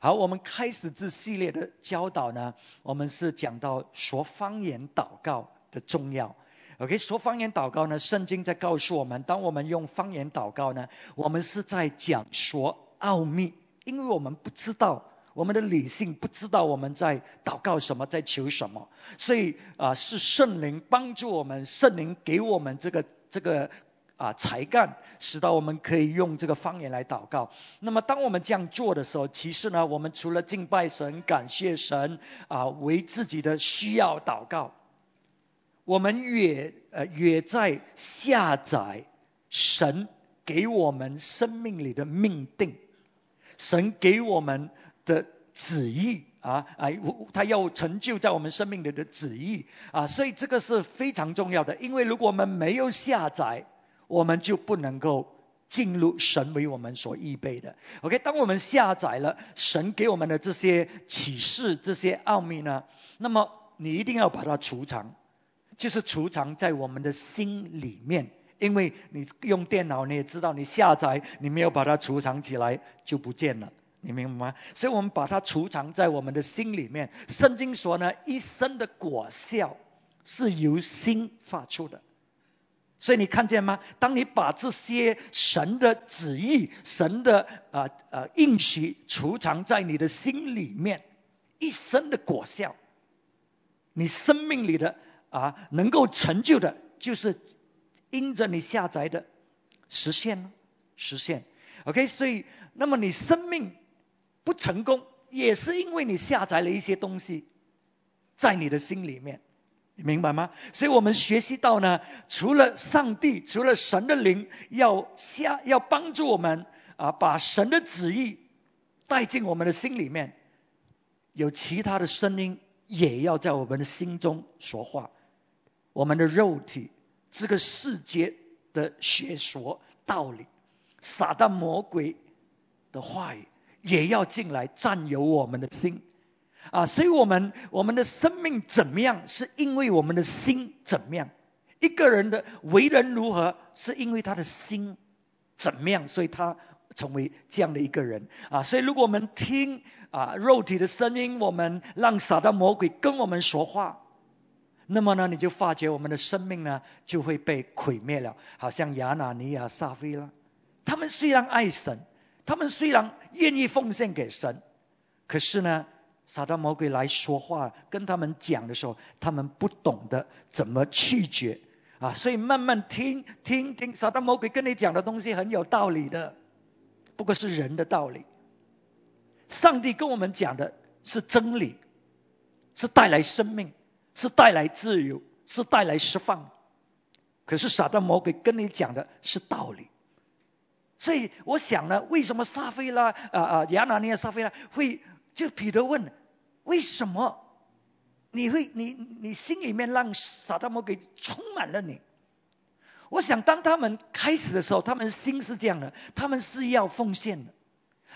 好，我们开始这系列的教导呢，我们是讲到说方言祷告的重要。OK，说方言祷告呢，圣经在告诉我们，当我们用方言祷告呢，我们是在讲说奥秘，因为我们不知道，我们的理性不知道我们在祷告什么，在求什么，所以啊，是圣灵帮助我们，圣灵给我们这个这个。啊，才干使到我们可以用这个方言来祷告。那么，当我们这样做的时候，其实呢，我们除了敬拜神、感谢神啊，为自己的需要祷告，我们也呃也在下载神给我们生命里的命定，神给我们的旨意啊，哎，他要成就在我们生命里的旨意啊，所以这个是非常重要的。因为如果我们没有下载，我们就不能够进入神为我们所预备的。OK，当我们下载了神给我们的这些启示、这些奥秘呢，那么你一定要把它储藏，就是储藏在我们的心里面。因为你用电脑你也知道，你下载你没有把它储藏起来就不见了，你明白吗？所以我们把它储藏在我们的心里面。圣经说呢，一生的果效是由心发出的。所以你看见吗？当你把这些神的旨意、神的啊啊应许储藏在你的心里面，一生的果效，你生命里的啊能够成就的，就是因着你下载的实现了，实现。OK，所以那么你生命不成功，也是因为你下载了一些东西在你的心里面。明白吗？所以我们学习到呢，除了上帝，除了神的灵要下要帮助我们啊，把神的旨意带进我们的心里面，有其他的声音也要在我们的心中说话。我们的肉体，这个世界的学说道理，撒旦魔鬼的话语，也要进来占有我们的心。啊，所以我们我们的生命怎么样，是因为我们的心怎么样。一个人的为人如何，是因为他的心怎么样，所以他成为这样的一个人。啊，所以如果我们听啊肉体的声音，我们让撒旦魔鬼跟我们说话，那么呢，你就发觉我们的生命呢就会被毁灭了。好像亚拿尼亚、撒菲拉，他们虽然爱神，他们虽然愿意奉献给神，可是呢。撒旦魔鬼来说话，跟他们讲的时候，他们不懂得怎么拒绝啊，所以慢慢听听听，撒旦魔鬼跟你讲的东西很有道理的，不过是人的道理。上帝跟我们讲的是真理，是带来生命，是带来自由，是带来释放。可是撒旦魔鬼跟你讲的是道理，所以我想呢，为什么撒菲拉啊啊亚拿尼亚撒菲拉会？就彼得问：为什么你会你你心里面让撒旦魔鬼充满了你？我想当他们开始的时候，他们心是这样的，他们是要奉献的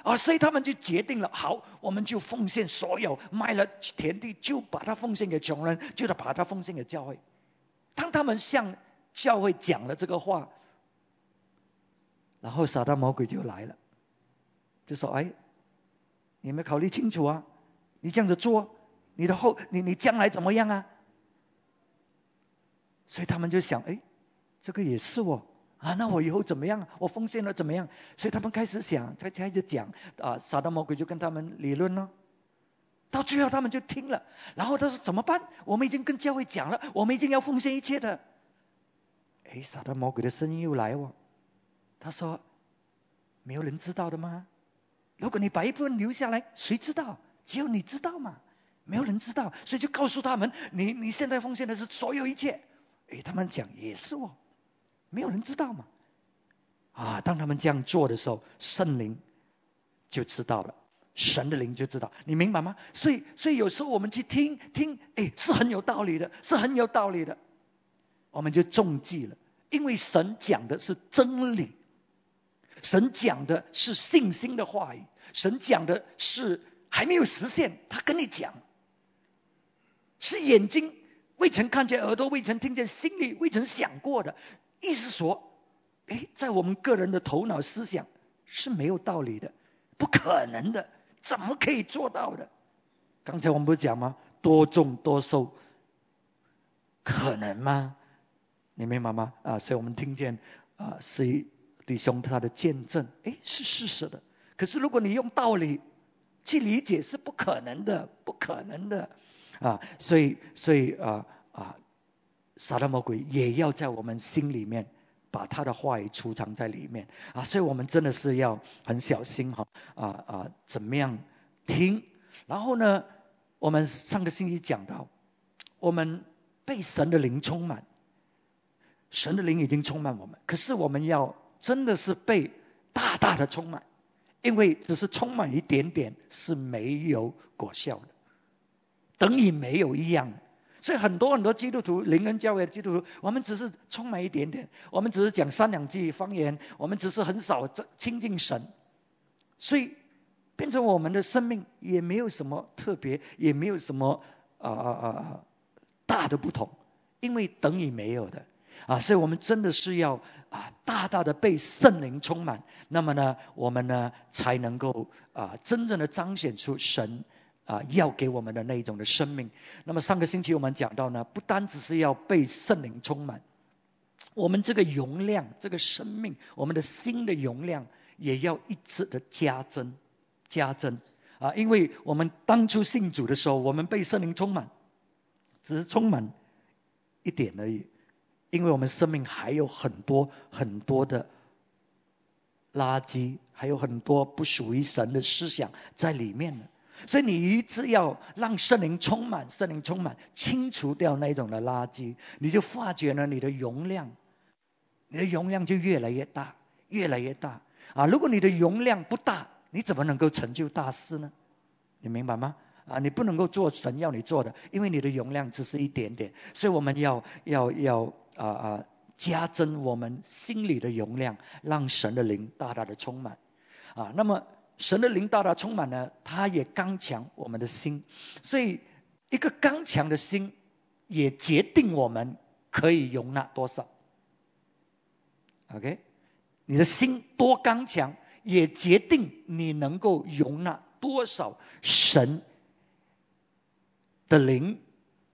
啊，所以他们就决定了，好，我们就奉献所有，卖了田地就把它奉献给穷人，就得把它奉献给教会。当他们向教会讲了这个话，然后撒旦魔鬼就来了，就说：哎。你没考虑清楚啊！你这样子做，你的后你你将来怎么样啊？所以他们就想，哎，这个也是哦，啊，那我以后怎么样？我奉献了怎么样？所以他们开始想，才开始讲啊，撒旦魔鬼就跟他们理论了。到最后他们就听了，然后他说怎么办？我们已经跟教会讲了，我们已经要奉献一切的。哎，撒旦魔鬼的声音又来哦，他说，没有人知道的吗？如果你把一部分留下来，谁知道？只有你知道嘛，没有人知道，所以就告诉他们，你你现在奉献的是所有一切。哎，他们讲也是哦，没有人知道嘛。啊，当他们这样做的时候，圣灵就知道了，神的灵就知道，你明白吗？所以，所以有时候我们去听听，哎，是很有道理的，是很有道理的，我们就中计了，因为神讲的是真理。神讲的是信心的话语，神讲的是还没有实现，他跟你讲，是眼睛未曾看见，耳朵未曾听见，心里未曾想过的。意思说，哎，在我们个人的头脑思想是没有道理的，不可能的，怎么可以做到的？刚才我们不是讲吗？多种多收，可能吗？你明白吗？啊，所以我们听见啊，是弟兄他的见证，哎，是事实的。可是如果你用道理去理解，是不可能的，不可能的啊。所以，所以啊啊，撒旦魔鬼也要在我们心里面把他的话语储藏在里面啊。所以我们真的是要很小心哈啊啊，怎么样听？然后呢？我们上个星期讲到，我们被神的灵充满，神的灵已经充满我们，可是我们要真的是被大大的充满，因为只是充满一点点是没有果效的，等于没有一样。所以很多很多基督徒灵恩教会的基督徒，我们只是充满一点点，我们只是讲三两句方言，我们只是很少亲近神，所以。变成我们的生命也没有什么特别，也没有什么啊啊啊大的不同，因为等于没有的啊，所以我们真的是要啊大大的被圣灵充满，那么呢，我们呢才能够啊真正的彰显出神啊要给我们的那一种的生命。那么上个星期我们讲到呢，不单只是要被圣灵充满，我们这个容量，这个生命，我们的心的容量也要一直的加增。加增啊！因为我们当初信主的时候，我们被圣灵充满，只是充满一点而已。因为我们生命还有很多很多的垃圾，还有很多不属于神的思想在里面呢。所以你一直要让圣灵充满，圣灵充满，清除掉那种的垃圾，你就发觉呢，你的容量，你的容量就越来越大，越来越大啊！如果你的容量不大，你怎么能够成就大事呢？你明白吗？啊，你不能够做神要你做的，因为你的容量只是一点点。所以我们要要要啊啊，加增我们心里的容量，让神的灵大大的充满。啊，那么神的灵大大充满呢，它也刚强我们的心。所以一个刚强的心，也决定我们可以容纳多少。OK，你的心多刚强。也决定你能够容纳多少神的灵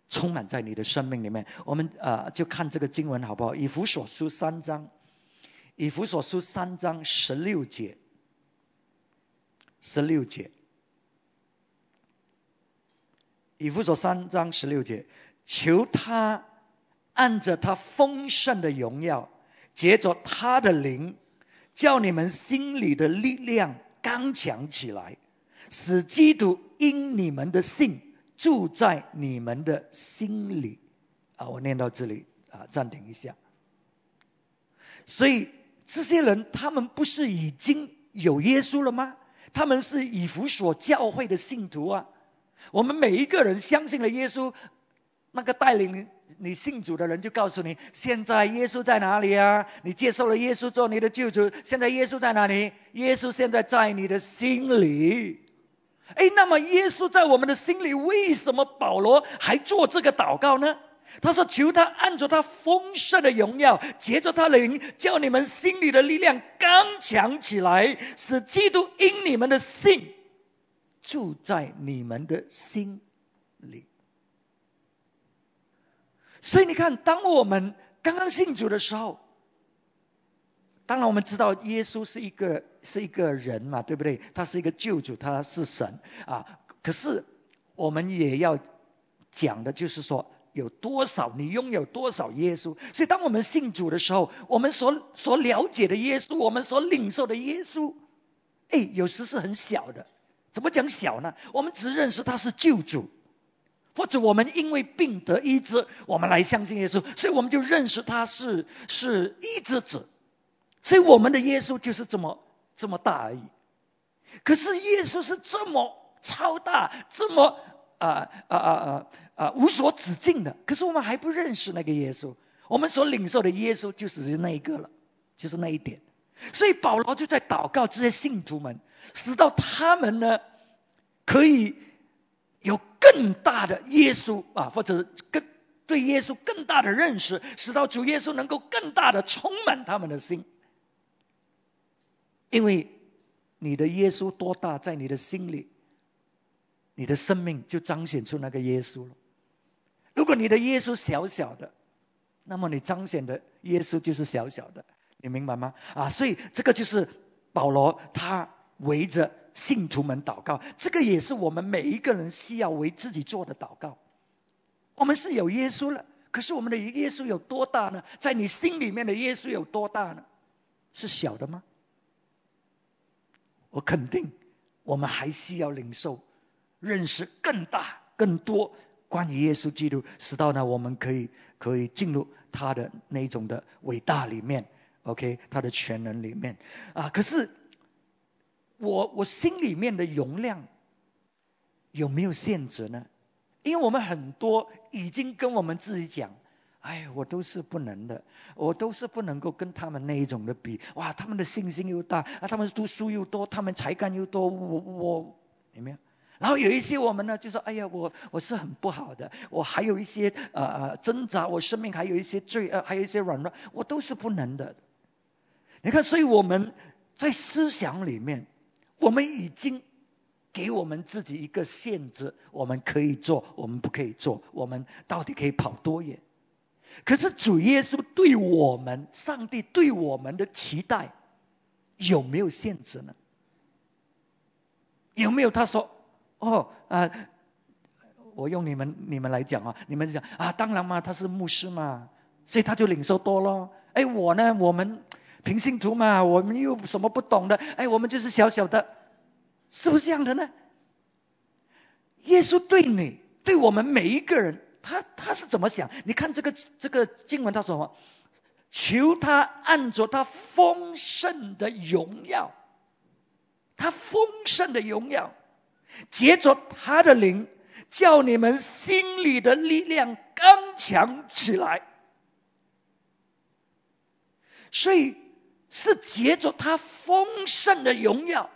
充满在你的生命里面。我们啊，就看这个经文好不好？以弗所书三章，以弗所书三章十六节，十六节，以弗所三章十六节，求他按着他丰盛的荣耀，借着他的灵。叫你们心里的力量刚强起来，使基督因你们的信住在你们的心里。啊，我念到这里啊，暂停一下。所以这些人，他们不是已经有耶稣了吗？他们是以弗所教会的信徒啊。我们每一个人相信了耶稣，那个带领。你信主的人就告诉你，现在耶稣在哪里啊？你接受了耶稣做你的救主，现在耶稣在哪里？耶稣现在在你的心里。哎，那么耶稣在我们的心里，为什么保罗还做这个祷告呢？他说：“求他按着他丰盛的荣耀，借着他的灵，叫你们心里的力量刚强起来，使基督因你们的信住在你们的心里。”所以你看，当我们刚刚信主的时候，当然我们知道耶稣是一个是一个人嘛，对不对？他是一个救主，他是神啊。可是我们也要讲的就是说，有多少你拥有多少耶稣。所以当我们信主的时候，我们所所了解的耶稣，我们所领受的耶稣，哎，有时是很小的。怎么讲小呢？我们只认识他是救主。或者我们因为病得医治，我们来相信耶稣，所以我们就认识他是是医治者，所以我们的耶稣就是这么这么大而已。可是耶稣是这么超大，这么啊啊啊啊啊无所止境的，可是我们还不认识那个耶稣，我们所领受的耶稣就只是那一个了，就是那一点。所以保罗就在祷告这些信徒们，使到他们呢可以。有更大的耶稣啊，或者更对耶稣更大的认识，使到主耶稣能够更大的充满他们的心。因为你的耶稣多大，在你的心里，你的生命就彰显出那个耶稣了。如果你的耶稣小小的，那么你彰显的耶稣就是小小的，你明白吗？啊，所以这个就是保罗他围着信徒们祷告，这个也是我们每一个人需要为自己做的祷告。我们是有耶稣了，可是我们的耶稣有多大呢？在你心里面的耶稣有多大呢？是小的吗？我肯定，我们还需要领受、认识更大、更多关于耶稣基督，直到呢，我们可以可以进入他的那种的伟大里面，OK，他的全能里面啊。可是我我心里面的容量有没有限制呢？因为我们很多已经跟我们自己讲，哎，我都是不能的，我都是不能够跟他们那一种的比。哇，他们的信心又大，啊，他们读书又多，他们才干又多，我我有没有？然后有一些我们呢，就说，哎呀，我我是很不好的，我还有一些呃呃挣扎，我生命还有一些罪恶，还有一些软弱，我都是不能的。你看，所以我们在思想里面，我们已经。给我们自己一个限制，我们可以做，我们不可以做，我们到底可以跑多远？可是主耶稣对我们，上帝对我们的期待有没有限制呢？有没有他说哦啊？我用你们你们来讲啊，你们讲啊，当然嘛，他是牧师嘛，所以他就领受多咯。哎，我呢，我们平信徒嘛，我们又什么不懂的，哎，我们就是小小的。是不是这样的呢？耶稣对你，对我们每一个人，他他是怎么想？你看这个这个经文，他说什么？求他按着他丰盛的荣耀，他丰盛的荣耀，借着他的灵，叫你们心里的力量刚强起来。所以是借着他丰盛的荣耀。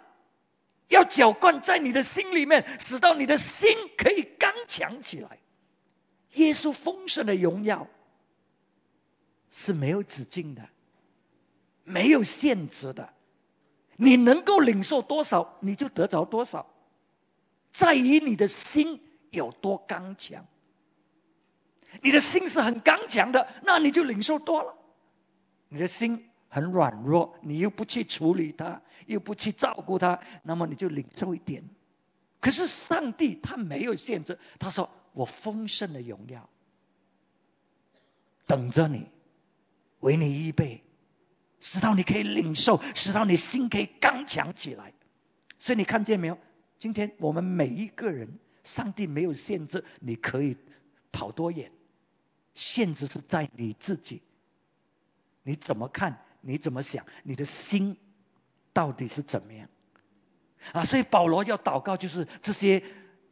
要浇灌在你的心里面，使到你的心可以刚强起来。耶稣丰盛的荣耀是没有止境的，没有限制的。你能够领受多少，你就得着多少，在于你的心有多刚强。你的心是很刚强的，那你就领受多了。你的心。很软弱，你又不去处理它，又不去照顾它，那么你就领受一点。可是上帝他没有限制，他说我丰盛的荣耀等着你，为你预备，直到你可以领受，直到你心可以刚强起来。所以你看见没有？今天我们每一个人，上帝没有限制，你可以跑多远，限制是在你自己，你怎么看？你怎么想？你的心到底是怎么样？啊，所以保罗要祷告，就是这些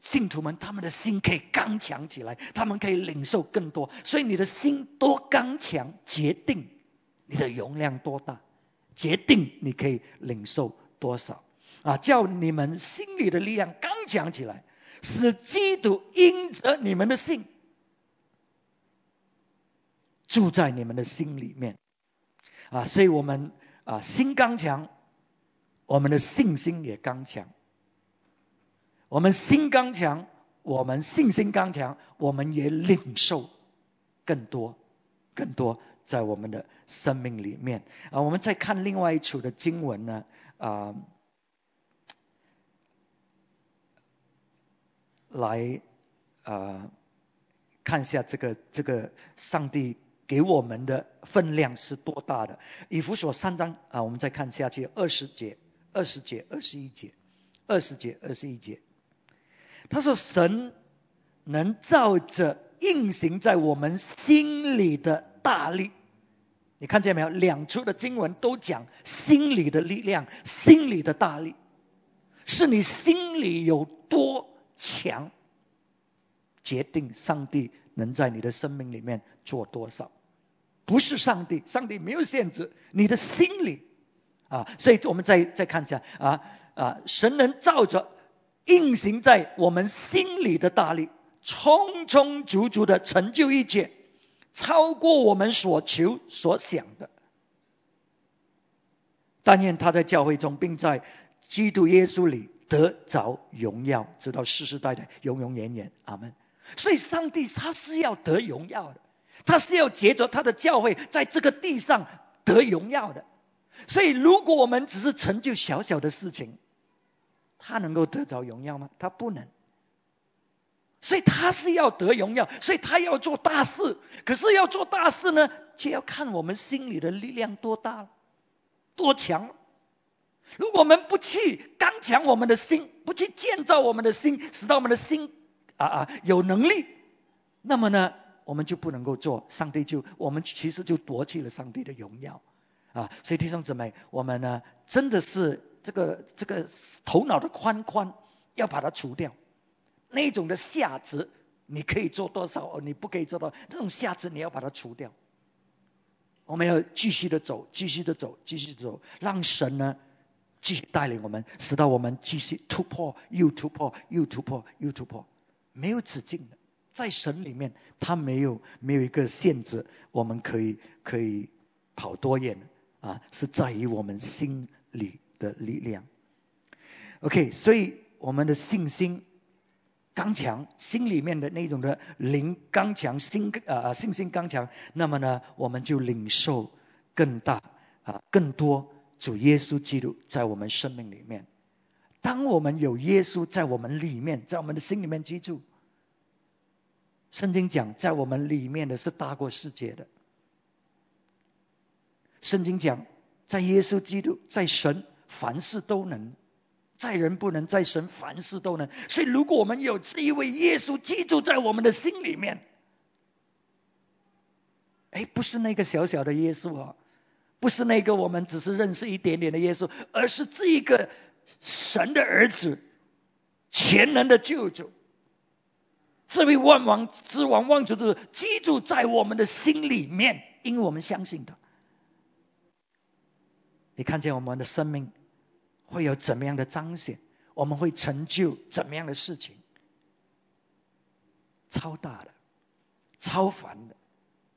信徒们，他们的心可以刚强起来，他们可以领受更多。所以你的心多刚强，决定你的容量多大，决定你可以领受多少。啊，叫你们心里的力量刚强起来，使基督因着你们的信住在你们的心里面。啊，所以我们啊心刚强，我们的信心也刚强。我们心刚强，我们信心刚强，我们也领受更多、更多在我们的生命里面。啊，我们再看另外一处的经文呢，啊，来啊看一下这个这个上帝。给我们的分量是多大的？以弗所三章啊，我们再看下去，二十节、二十节、二十一节、二十节、二十一节。他说：“神能照着运行在我们心里的大力。”你看见没有？两处的经文都讲心里的力量，心里的大力，是你心里有多强，决定上帝能在你的生命里面做多少。不是上帝，上帝没有限制你的心里啊，所以我们再再看一下啊啊，神能照着运行在我们心里的大力，充充足足的成就一切，超过我们所求所想的。但愿他在教会中，并在基督耶稣里得着荣耀，直到世世代代永永远远。阿门。所以上帝他是要得荣耀的，他是要结着他的教会在这个地上得荣耀的。所以如果我们只是成就小小的事情，他能够得着荣耀吗？他不能。所以他是要得荣耀，所以他要做大事。可是要做大事呢，就要看我们心里的力量多大了，多强。如果我们不去刚强我们的心，不去建造我们的心，使到我们的心啊啊有能力，那么呢，我们就不能够做。上帝就我们其实就夺去了上帝的荣耀啊！所以弟兄姊妹，我们呢真的是这个这个头脑的宽宽要把它除掉。那种的下值，你可以做多少？你不可以做到这种下值，你要把它除掉。我们要继续的走，继续的走，继续走，让神呢继续带领我们，使到我们继续突破，又突破，又突破，又突破，没有止境的。在神里面，他没有没有一个限制，我们可以可以跑多远啊？是在于我们心里的力量。OK，所以我们的信心。刚强，心里面的那种的灵刚强，心啊信心刚强，那么呢，我们就领受更大啊更多主耶稣基督在我们生命里面。当我们有耶稣在我们里面，在我们的心里面居住，圣经讲，在我们里面的是大过世界的。圣经讲，在耶稣基督，在神，凡事都能。在人不能，在神凡事都能。所以，如果我们有这一位耶稣记住在我们的心里面，哎，不是那个小小的耶稣啊，不是那个我们只是认识一点点的耶稣，而是这一个神的儿子，全能的救主，这位万王之王、万主之记住在我们的心里面，因为我们相信他。你看见我们的生命？会有怎么样的彰显？我们会成就怎么样的事情？超大的，超凡的。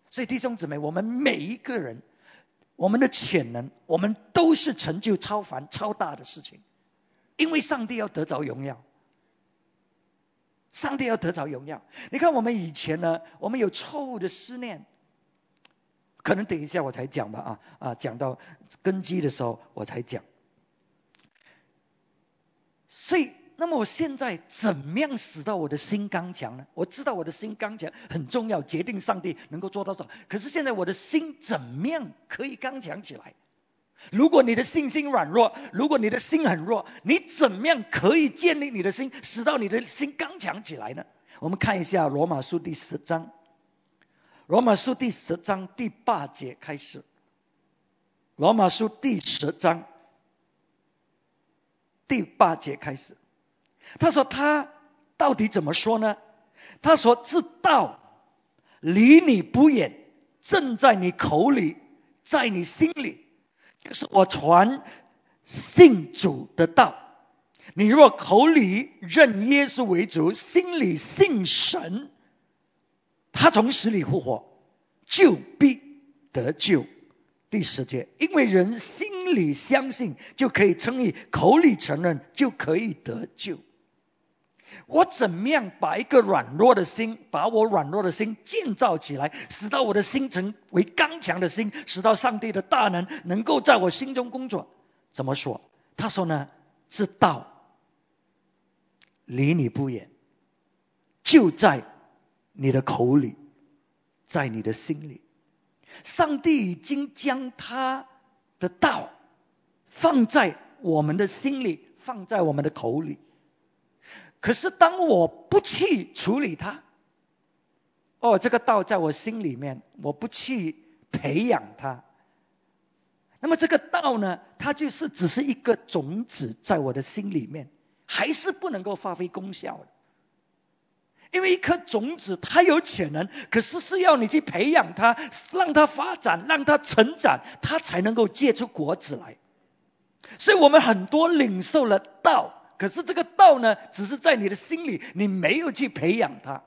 所以弟兄姊妹，我们每一个人，我们的潜能，我们都是成就超凡、超大的事情。因为上帝要得着荣耀，上帝要得着荣耀。你看我们以前呢，我们有错误的思念，可能等一下我才讲吧啊啊，讲到根基的时候我才讲。所以，那么我现在怎么样使到我的心刚强呢？我知道我的心刚强很重要，决定上帝能够做到什么。可是现在我的心怎么样可以刚强起来？如果你的信心软弱，如果你的心很弱，你怎么样可以建立你的心，使到你的心刚强起来呢？我们看一下罗马书第十章，罗马书第十章第八节开始，罗马书第十章。第八节开始，他说他到底怎么说呢？他说这道离你不远，正在你口里，在你心里，是我传信主的道。你若口里认耶稣为主，心里信神，他从死里复活，就必得救。第十节，因为人心里相信就可以称义，口里承认就可以得救。我怎么样把一个软弱的心，把我软弱的心建造起来，使到我的心成为刚强的心，使到上帝的大能能够在我心中工作？怎么说？他说呢，是道离你不远，就在你的口里，在你的心里。上帝已经将他的道放在我们的心里，放在我们的口里。可是当我不去处理它，哦，这个道在我心里面，我不去培养它，那么这个道呢，它就是只是一个种子在我的心里面，还是不能够发挥功效的。因为一颗种子它有潜能，可是是要你去培养它，让它发展，让它成长，它才能够结出果子来。所以我们很多领受了道，可是这个道呢，只是在你的心里，你没有去培养它。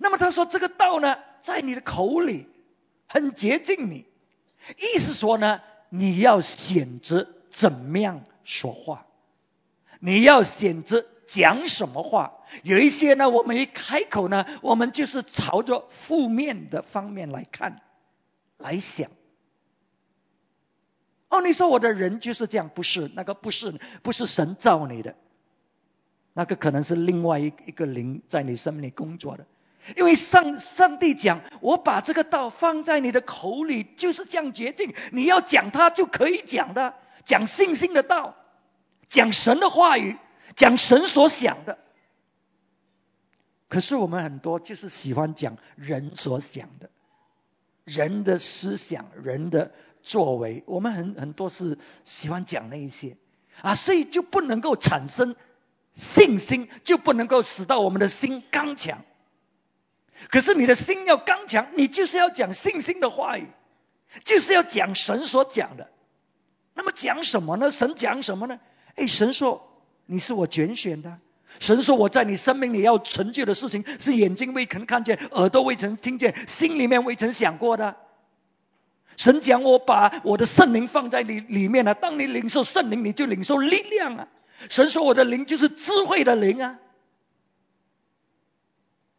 那么他说这个道呢，在你的口里很接近你，意思说呢，你要选择怎么样说话。你要选择讲什么话。有一些呢，我们一开口呢，我们就是朝着负面的方面来看、来想。哦，你说我的人就是这样，不是那个，不是不是神造你的，那个可能是另外一一个灵在你生命里工作的。因为上上帝讲，我把这个道放在你的口里，就是这样洁净。你要讲它就可以讲的，讲信心的道，讲神的话语，讲神所想的。可是我们很多就是喜欢讲人所想的，人的思想，人的。作为我们很很多是喜欢讲那一些啊，所以就不能够产生信心，就不能够使到我们的心刚强。可是你的心要刚强，你就是要讲信心的话语，就是要讲神所讲的。那么讲什么呢？神讲什么呢？哎，神说你是我拣选的。神说我在你生命里要成就的事情，是眼睛未曾看见，耳朵未曾听见，心里面未曾想过的。神讲我把我的圣灵放在你里面了，当你领受圣灵，你就领受力量啊！神说我的灵就是智慧的灵啊！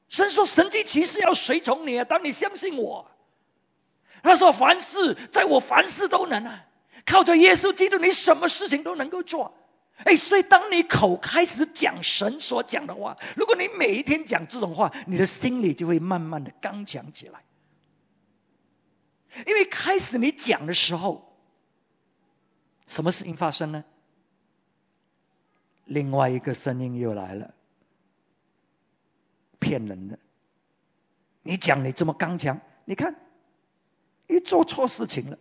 神说神迹奇事要随从你啊！当你相信我，他说凡事在我凡事都能啊！靠着耶稣基督，你什么事情都能够做。哎，所以当你口开始讲神所讲的话，如果你每一天讲这种话，你的心里就会慢慢的刚强起来。因为开始你讲的时候，什么事情发生呢？另外一个声音又来了，骗人的。你讲你这么刚强，你看，你做错事情了，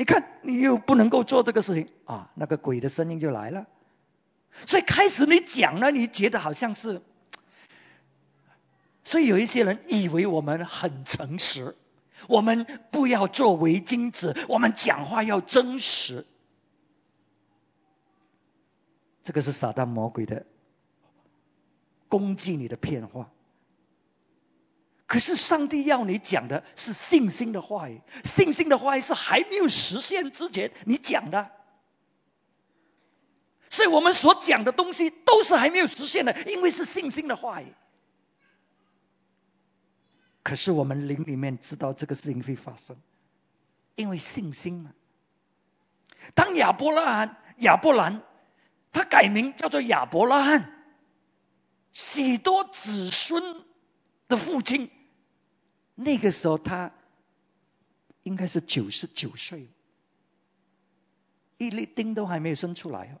你看你又不能够做这个事情啊，那个鬼的声音就来了。所以开始你讲呢，你觉得好像是，所以有一些人以为我们很诚实。我们不要做伪君子，我们讲话要真实。这个是撒旦魔鬼的攻击你的骗话。可是上帝要你讲的是信心的话语，信心的话语是还没有实现之前你讲的。所以我们所讲的东西都是还没有实现的，因为是信心的话语。可是我们灵里面知道这个事情会发生，因为信心嘛。当亚伯拉罕、亚伯兰，他改名叫做亚伯拉罕，许多子孙的父亲，那个时候他应该是九十九岁，一粒丁都还没有生出来哦。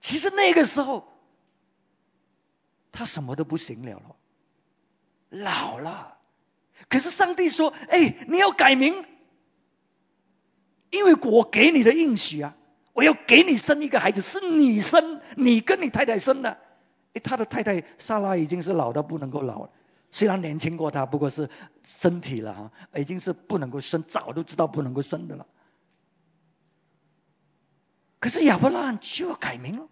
其实那个时候。他什么都不行了了，老了。可是上帝说：“哎，你要改名，因为我给你的应许啊，我要给你生一个孩子，是你生，你跟你太太生的。哎，他的太太莎拉已经是老到不能够老了，虽然年轻过他，不过是身体了哈，已经是不能够生，早都知道不能够生的了。可是亚伯拉罕就要改名了。”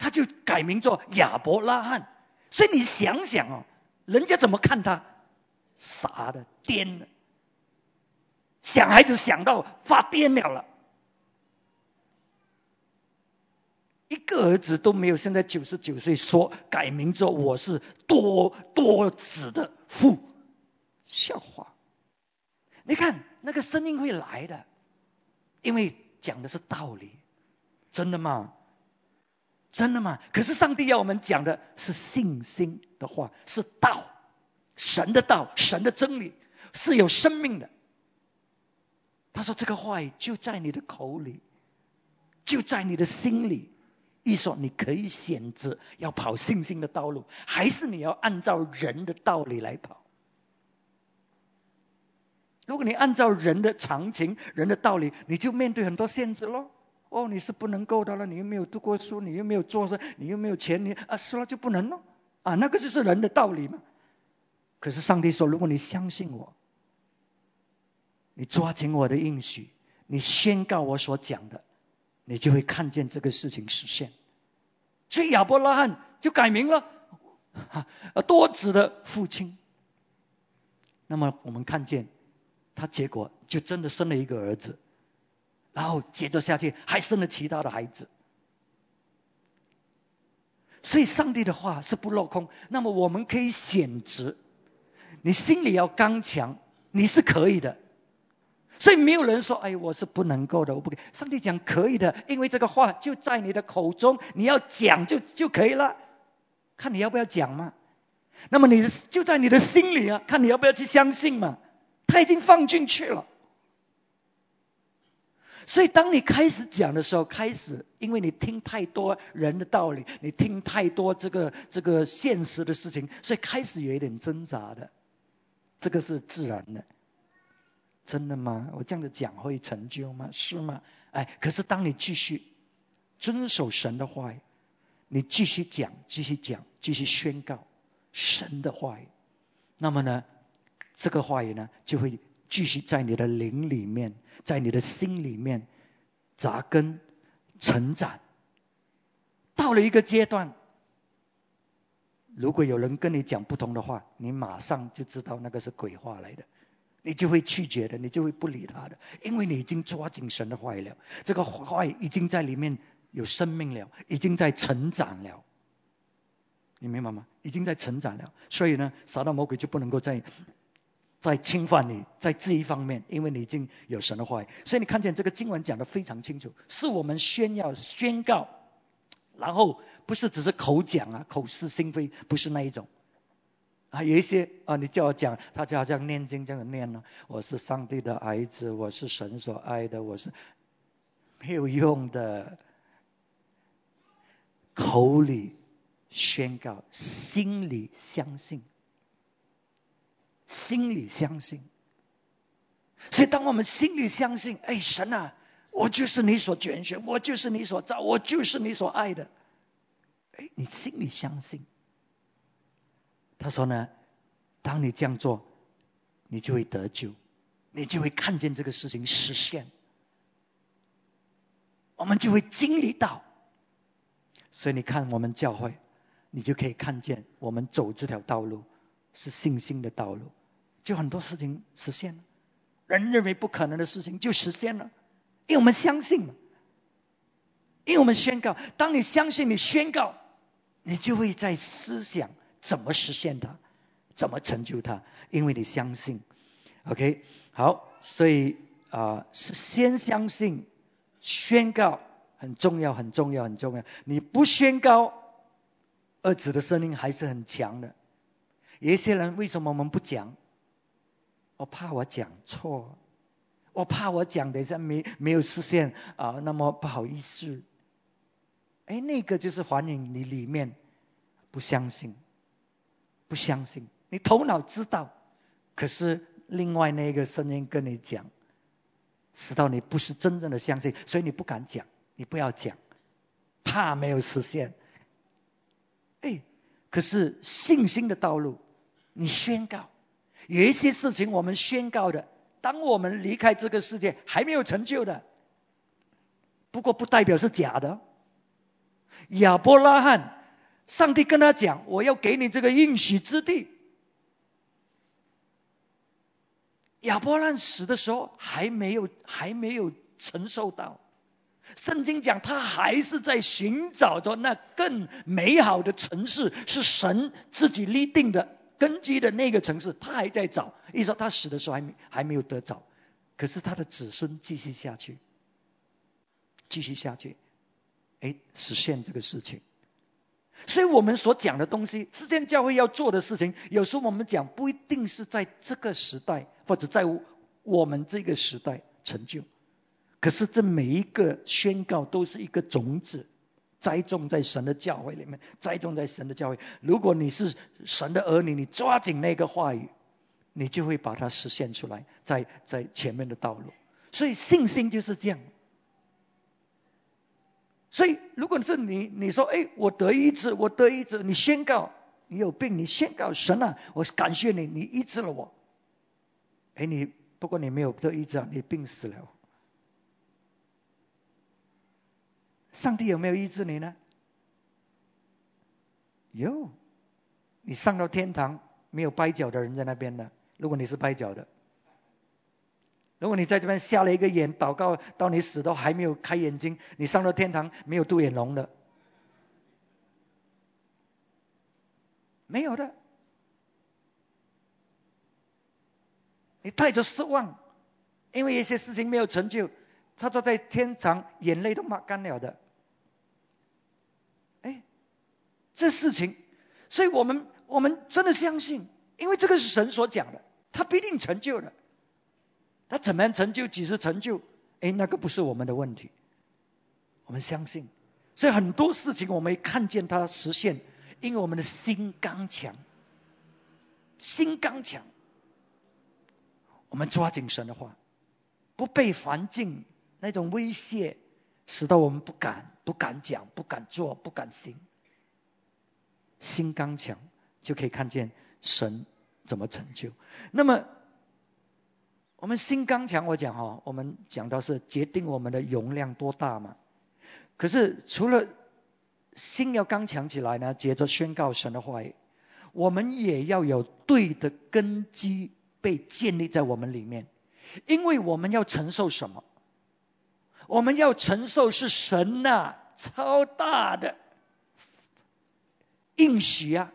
他就改名做亚伯拉罕，所以你想想哦，人家怎么看他？傻的，癫的，想孩子想到发癫了了，一个儿子都没有，现在九十九岁说改名做我是多多子的父，笑话。你看那个声音会来的，因为讲的是道理，真的吗？真的吗？可是上帝要我们讲的是信心的话，是道，神的道，神的真理是有生命的。他说这个话就在你的口里，就在你的心里。一说你可以选择要跑信心的道路，还是你要按照人的道理来跑？如果你按照人的常情、人的道理，你就面对很多限制喽。哦，你是不能够的了，你又没有读过书，你又没有做事，你又没有钱，你啊，说了就不能了啊，那个就是人的道理嘛。可是上帝说，如果你相信我，你抓紧我的应许，你宣告我所讲的，你就会看见这个事情实现。所以亚伯拉罕就改名了，多子的父亲。那么我们看见他结果就真的生了一个儿子。然后接着下去还生了其他的孩子。所以上帝的话是不落空。那么我们可以选择，你心里要刚强，你是可以的。所以没有人说，哎，我是不能够的，我不给。上帝讲可以的，因为这个话就在你的口中，你要讲就就可以了。看你要不要讲嘛。那么你的就在你的心里啊，看你要不要去相信嘛。他已经放进去了。所以当你开始讲的时候，开始因为你听太多人的道理，你听太多这个这个现实的事情，所以开始有一点挣扎的。这个是自然的。真的吗？我这样子讲会成就吗？是吗？哎，可是当你继续遵守神的话语，你继续讲，继续讲，继续宣告神的话语，那么呢，这个话语呢，就会继续在你的灵里面，在你的心里面扎根成长。到了一个阶段，如果有人跟你讲不同的话，你马上就知道那个是鬼话来的。你就会拒绝的，你就会不理他的，因为你已经抓紧神的话语了，这个话语已经在里面有生命了，已经在成长了，你明白吗？已经在成长了，所以呢，撒旦魔鬼就不能够再再侵犯你，在这一方面，因为你已经有神的话语，所以你看见这个经文讲的非常清楚，是我们宣要宣告，然后不是只是口讲啊，口是心非，不是那一种。啊，有一些啊，你叫我讲，他就好像念经这样念呢。我是上帝的儿子，我是神所爱的，我是没有用的。口里宣告，心里相信，心里相信。所以，当我们心里相信，哎，神啊，我就是你所拣选，我就是你所造，我就是你所爱的。哎，你心里相信。他说呢，当你这样做，你就会得救，你就会看见这个事情实现，我们就会经历到。所以你看我们教会，你就可以看见我们走这条道路是信心的道路，就很多事情实现了，人认为不可能的事情就实现了，因为我们相信了，因为我们宣告。当你相信，你宣告，你就会在思想。怎么实现它？怎么成就它？因为你相信，OK，好，所以啊，是先相信，宣告很重要，很重要，很重要。你不宣告，二子的声音还是很强的。有一些人为什么我们不讲？我怕我讲错，我怕我讲等一下没没有实现啊，那么不好意思。哎，那个就是反映你里面不相信。不相信，你头脑知道，可是另外那个声音跟你讲，使到你不是真正的相信，所以你不敢讲，你不要讲，怕没有实现。哎，可是信心的道路，你宣告，有一些事情我们宣告的，当我们离开这个世界还没有成就的，不过不代表是假的。亚伯拉罕。上帝跟他讲：“我要给你这个应许之地。”亚伯兰死的时候还没有还没有承受到。圣经讲他还是在寻找着那更美好的城市，是神自己立定的根基的那个城市，他还在找。意思说他死的时候还没还没有得找，可是他的子孙继续下去，继续下去，哎，实现这个事情。所以我们所讲的东西，之间教会要做的事情，有时候我们讲不一定是在这个时代或者在我们这个时代成就。可是这每一个宣告都是一个种子，栽种在神的教会里面，栽种在神的教会。如果你是神的儿女，你抓紧那个话语，你就会把它实现出来，在在前面的道路。所以信心就是这样。所以，如果是你，你说，哎，我得医治，我得医治，你宣告你有病，你宣告神啊，我感谢你，你医治了我。哎，你不过你没有得医治啊，你病死了。上帝有没有医治你呢？有，你上到天堂，没有掰脚的人在那边呢。如果你是掰脚的，如果你在这边瞎了一个眼，祷告到你死都还没有开眼睛，你上了天堂没有杜眼龙的，没有的。你带着失望，因为一些事情没有成就，他坐在天堂，眼泪都抹干了的。哎，这事情，所以我们我们真的相信，因为这个是神所讲的，他必定成就的。他怎么样成就，几时成就？哎，那个不是我们的问题，我们相信。所以很多事情我们看见它实现，因为我们的心刚强，心刚强。我们抓紧神的话，不被环境那种威胁，使到我们不敢、不敢讲、不敢做、不敢行。心刚强，就可以看见神怎么成就。那么，我们心刚强，我讲哈，我们讲到是决定我们的容量多大嘛。可是除了心要刚强起来呢，接着宣告神的话语，我们也要有对的根基。被建立在我们里面，因为我们要承受什么？我们要承受是神呐，超大的应许啊，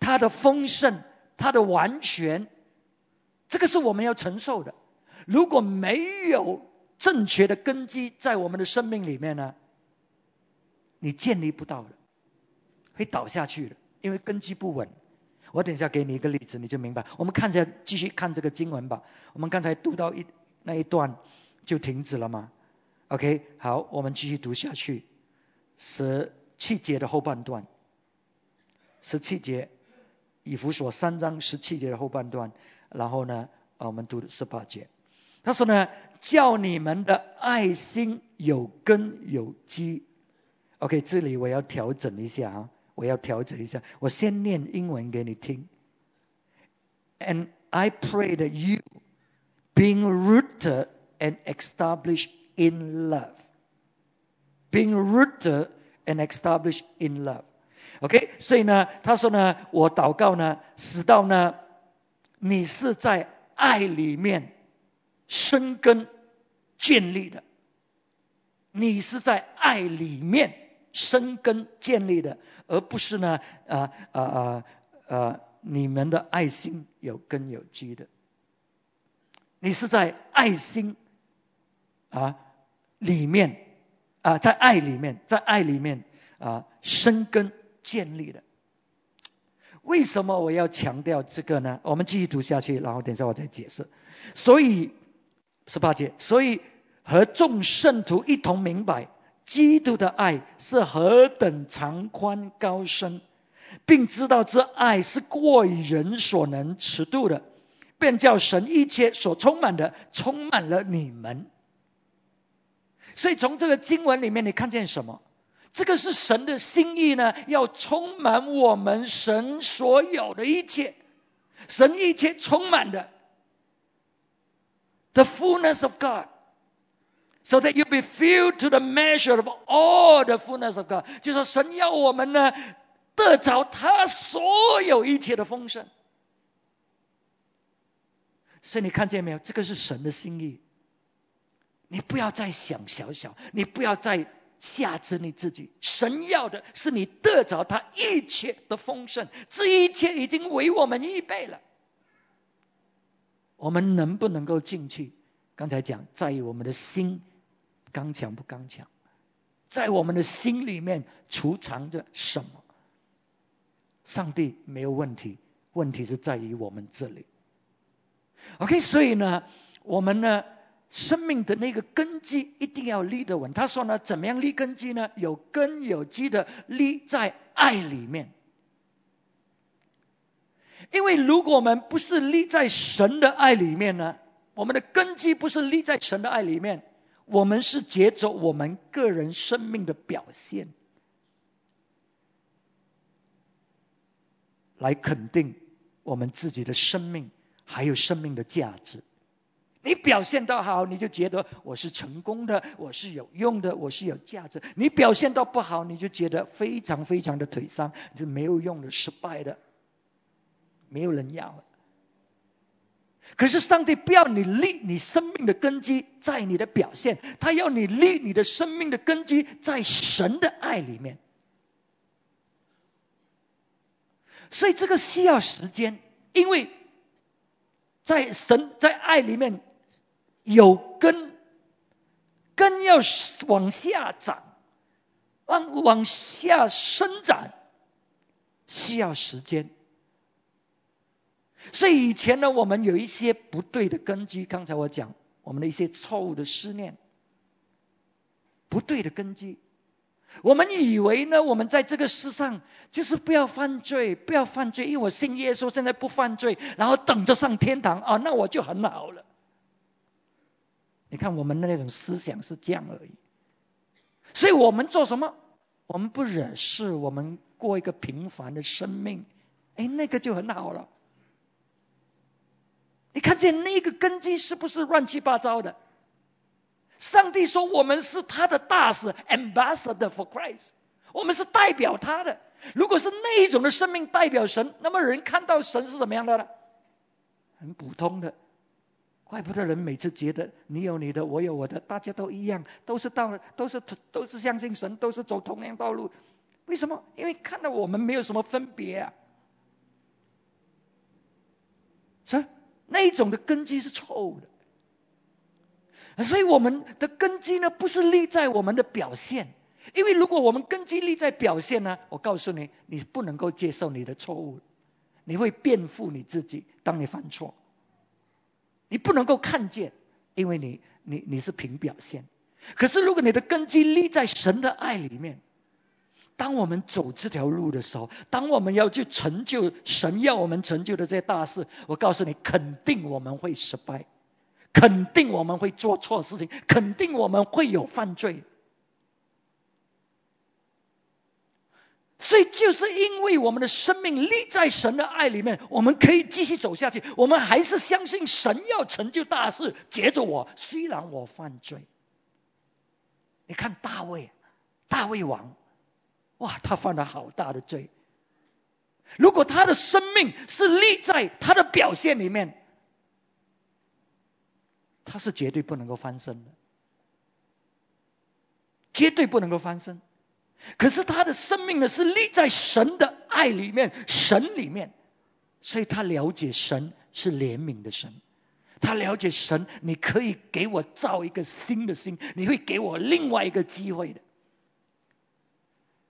他的丰盛，他的完全，这个是我们要承受的。如果没有正确的根基在我们的生命里面呢，你建立不到的，会倒下去的，因为根基不稳。我等一下给你一个例子，你就明白。我们看一下，继续看这个经文吧。我们刚才读到一那一段就停止了吗？OK，好，我们继续读下去，十七节的后半段。十七节，以弗所三章十七节的后半段。然后呢，我们读的十八节。他说呢，叫你们的爱心有根有基。OK，这里我要调整一下啊。我要调整一下，我先念英文给你听。And I pray that you, being rooted and established in love, being rooted and established in love. OK，所以呢，他说呢，我祷告呢，使到呢，你是在爱里面生根建立的，你是在爱里面。生根建立的，而不是呢，啊啊啊啊！你们的爱心有根有基的，你是在爱心啊里面啊，在爱里面，在爱里面啊生根建立的。为什么我要强调这个呢？我们继续读下去，然后等一下我再解释。所以十八节，所以和众圣徒一同明白。基督的爱是何等长宽高深，并知道这爱是过人所能尺度的，便叫神一切所充满的充满了你们。所以从这个经文里面，你看见什么？这个是神的心意呢？要充满我们神所有的一切，神一切充满的，the fullness of God。So that you be filled to the measure of all the fullness of God，就是神要我们呢得着他所有一切的丰盛。所以你看见没有？这个是神的心意。你不要再想小小，你不要再吓制你自己。神要的是你得着他一切的丰盛，这一切已经为我们预备了。我们能不能够进去？刚才讲在于我们的心。刚强不刚强，在我们的心里面储藏着什么？上帝没有问题，问题是在于我们这里。OK，所以呢，我们呢，生命的那个根基一定要立得稳。他说呢，怎么样立根基呢？有根有基的立在爱里面。因为如果我们不是立在神的爱里面呢，我们的根基不是立在神的爱里面。我们是借着我们个人生命的表现，来肯定我们自己的生命，还有生命的价值。你表现到好，你就觉得我是成功的，我是有用的，我是有价值。你表现到不好，你就觉得非常非常的颓丧，是没有用的，失败的，没有人要。可是上帝不要你立你生命的根基在你的表现，他要你立你的生命的根基在神的爱里面。所以这个需要时间，因为在神在爱里面有根，根要往下长，往往下伸展，需要时间。所以以前呢，我们有一些不对的根基。刚才我讲我们的一些错误的思念，不对的根基。我们以为呢，我们在这个世上就是不要犯罪，不要犯罪，因为我信耶稣，现在不犯罪，然后等着上天堂啊，那我就很好了。你看我们的那种思想是这样而已。所以我们做什么？我们不惹事，我们过一个平凡的生命，哎，那个就很好了。你看见那个根基是不是乱七八糟的？上帝说我们是他的大使，ambassador for Christ，我们是代表他的。如果是那一种的生命代表神，那么人看到神是怎么样的呢？很普通的。怪不得人每次觉得你有你的，我有我的，大家都一样，都是道，都是都是相信神，都是走同样道路。为什么？因为看到我们没有什么分别啊。是。那一种的根基是错误的，所以我们的根基呢，不是立在我们的表现，因为如果我们根基立在表现呢，我告诉你，你不能够接受你的错误，你会辩护你自己，当你犯错，你不能够看见，因为你你你是凭表现，可是如果你的根基立在神的爱里面。当我们走这条路的时候，当我们要去成就神要我们成就的这些大事，我告诉你，肯定我们会失败，肯定我们会做错事情，肯定我们会有犯罪。所以，就是因为我们的生命立在神的爱里面，我们可以继续走下去。我们还是相信神要成就大事，接着我，虽然我犯罪。你看大卫，大卫王。哇，他犯了好大的罪。如果他的生命是立在他的表现里面，他是绝对不能够翻身的，绝对不能够翻身。可是他的生命呢，是立在神的爱里面，神里面，所以他了解神是怜悯的神，他了解神，你可以给我造一个新的心，你会给我另外一个机会的。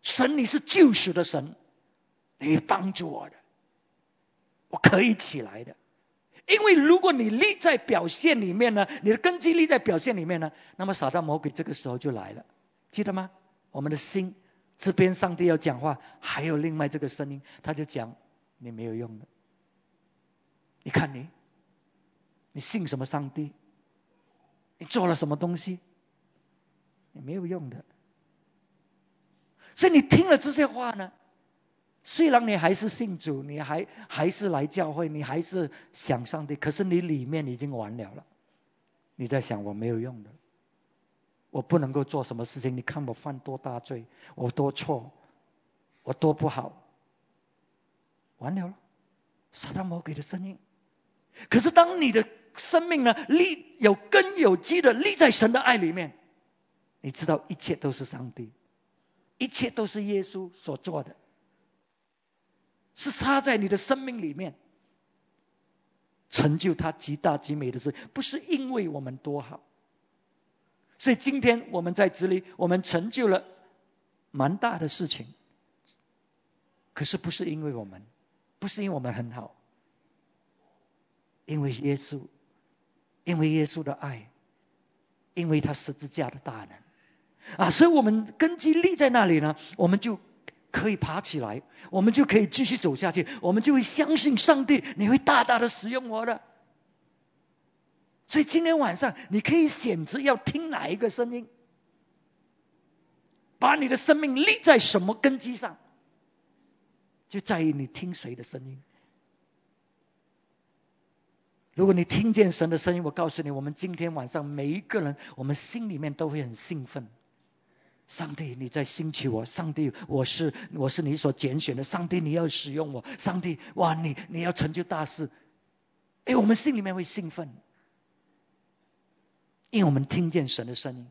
神，你是救赎的神，你帮助我的，我可以起来的。因为如果你立在表现里面呢，你的根基立在表现里面呢，那么撒旦魔鬼这个时候就来了，记得吗？我们的心这边上帝要讲话，还有另外这个声音，他就讲你没有用的。你看你，你信什么上帝？你做了什么东西？你没有用的。所以你听了这些话呢，虽然你还是信主，你还还是来教会，你还是想上帝，可是你里面已经完了了。你在想我没有用的，我不能够做什么事情。你看我犯多大罪，我多错，我多不好，完了了。撒旦魔鬼的声音。可是当你的生命呢立有根有基的立在神的爱里面，你知道一切都是上帝。一切都是耶稣所做的，是他在你的生命里面成就他极大极美的事，不是因为我们多好。所以今天我们在这里，我们成就了蛮大的事情，可是不是因为我们，不是因为我们很好，因为耶稣，因为耶稣的爱，因为他十字架的大能。啊，所以我们根基立在那里呢，我们就可以爬起来，我们就可以继续走下去，我们就会相信上帝，你会大大的使用我的。所以今天晚上你可以选择要听哪一个声音，把你的生命立在什么根基上，就在于你听谁的声音。如果你听见神的声音，我告诉你，我们今天晚上每一个人，我们心里面都会很兴奋。上帝，你在兴起我。上帝，我是我是你所拣选的。上帝，你要使用我。上帝，哇，你你要成就大事。哎，我们心里面会兴奋，因为我们听见神的声音，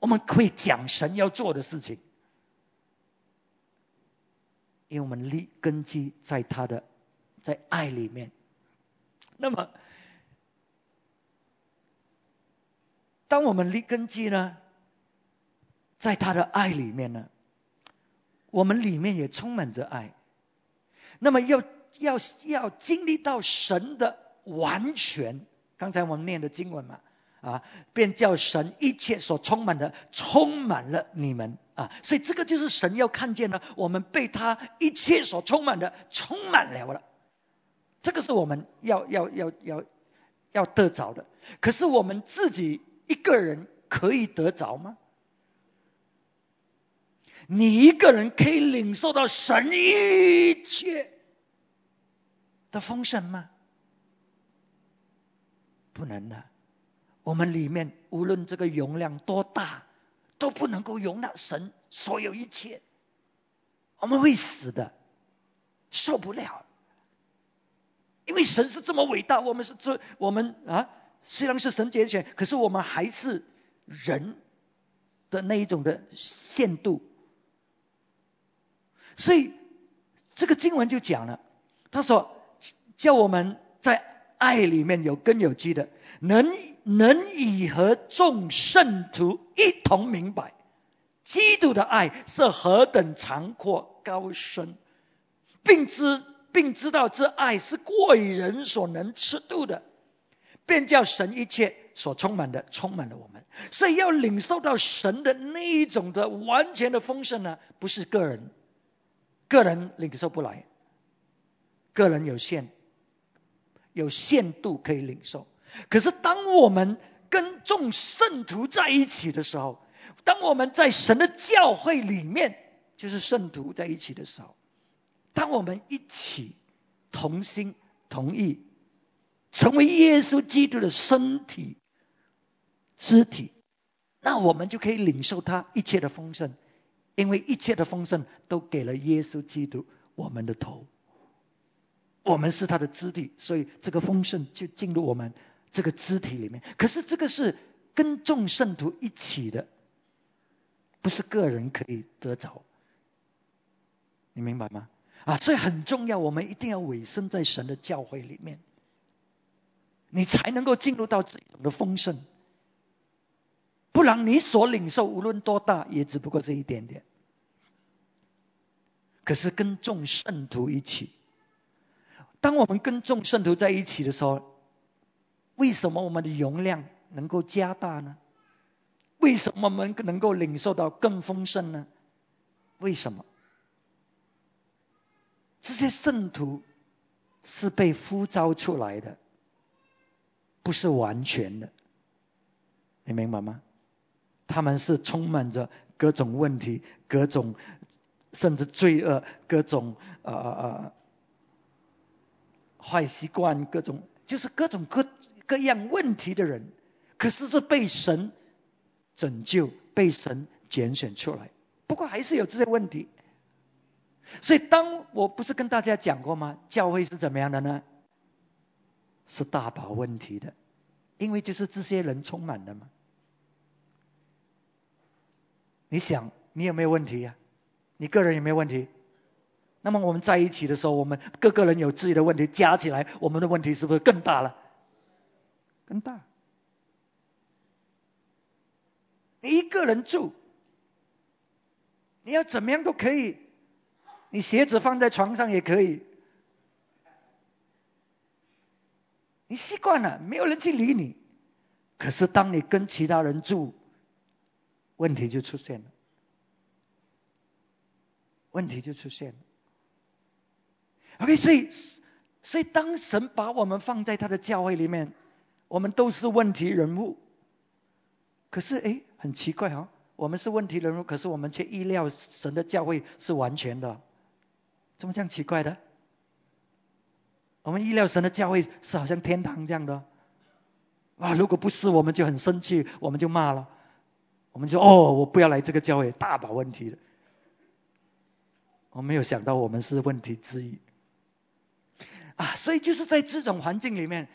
我们会讲神要做的事情，因为我们立根基在他的在爱里面。那么，当我们立根基呢，在他的爱里面呢，我们里面也充满着爱。那么要。要要经历到神的完全，刚才我们念的经文嘛，啊，便叫神一切所充满的充满了你们啊，所以这个就是神要看见呢，我们被他一切所充满的充满了了，这个是我们要要要要要得着的。可是我们自己一个人可以得着吗？你一个人可以领受到神一切？的丰盛吗？不能的。我们里面无论这个容量多大，都不能够容纳神所有一切。我们会死的，受不了。因为神是这么伟大，我们是这我们啊，虽然是神拣选，可是我们还是人的那一种的限度。所以这个经文就讲了，他说。叫我们在爱里面有根有基的，能能以和众圣徒一同明白，基督的爱是何等长阔高深，并知并知道这爱是过于人所能吃度的，便叫神一切所充满的充满了我们。所以要领受到神的那一种的完全的丰盛呢，不是个人，个人领受不来，个人有限。有限度可以领受，可是当我们跟众圣徒在一起的时候，当我们在神的教会里面，就是圣徒在一起的时候，当我们一起同心同意，成为耶稣基督的身体肢体，那我们就可以领受他一切的丰盛，因为一切的丰盛都给了耶稣基督我们的头。我们是他的肢体，所以这个丰盛就进入我们这个肢体里面。可是这个是跟众圣徒一起的，不是个人可以得着。你明白吗？啊，所以很重要，我们一定要委身在神的教会里面，你才能够进入到这种的丰盛。不然你所领受无论多大，也只不过是一点点。可是跟众圣徒一起。当我们跟众圣徒在一起的时候，为什么我们的容量能够加大呢？为什么我们能够领受到更丰盛呢？为什么？这些圣徒是被呼召出来的，不是完全的，你明白吗？他们是充满着各种问题、各种甚至罪恶、各种呃呃。坏习惯，各种就是各种各各样问题的人，可是是被神拯救、被神拣选出来。不过还是有这些问题。所以，当我不是跟大家讲过吗？教会是怎么样的呢？是大把问题的，因为就是这些人充满的嘛。你想，你有没有问题呀？你个人有没有问题？那么我们在一起的时候，我们各个人有自己的问题，加起来，我们的问题是不是更大了？更大。你一个人住，你要怎么样都可以，你鞋子放在床上也可以，你习惯了，没有人去理你。可是当你跟其他人住，问题就出现了，问题就出现了。OK，所以，所以当神把我们放在他的教会里面，我们都是问题人物。可是，哎，很奇怪哦，我们是问题人物，可是我们却意料神的教会是完全的，怎么这样奇怪的？我们意料神的教会是好像天堂这样的，哇，如果不是，我们就很生气，我们就骂了，我们就哦，我不要来这个教会，大把问题的。我没有想到我们是问题之一。啊，所以就是在这种环境里面，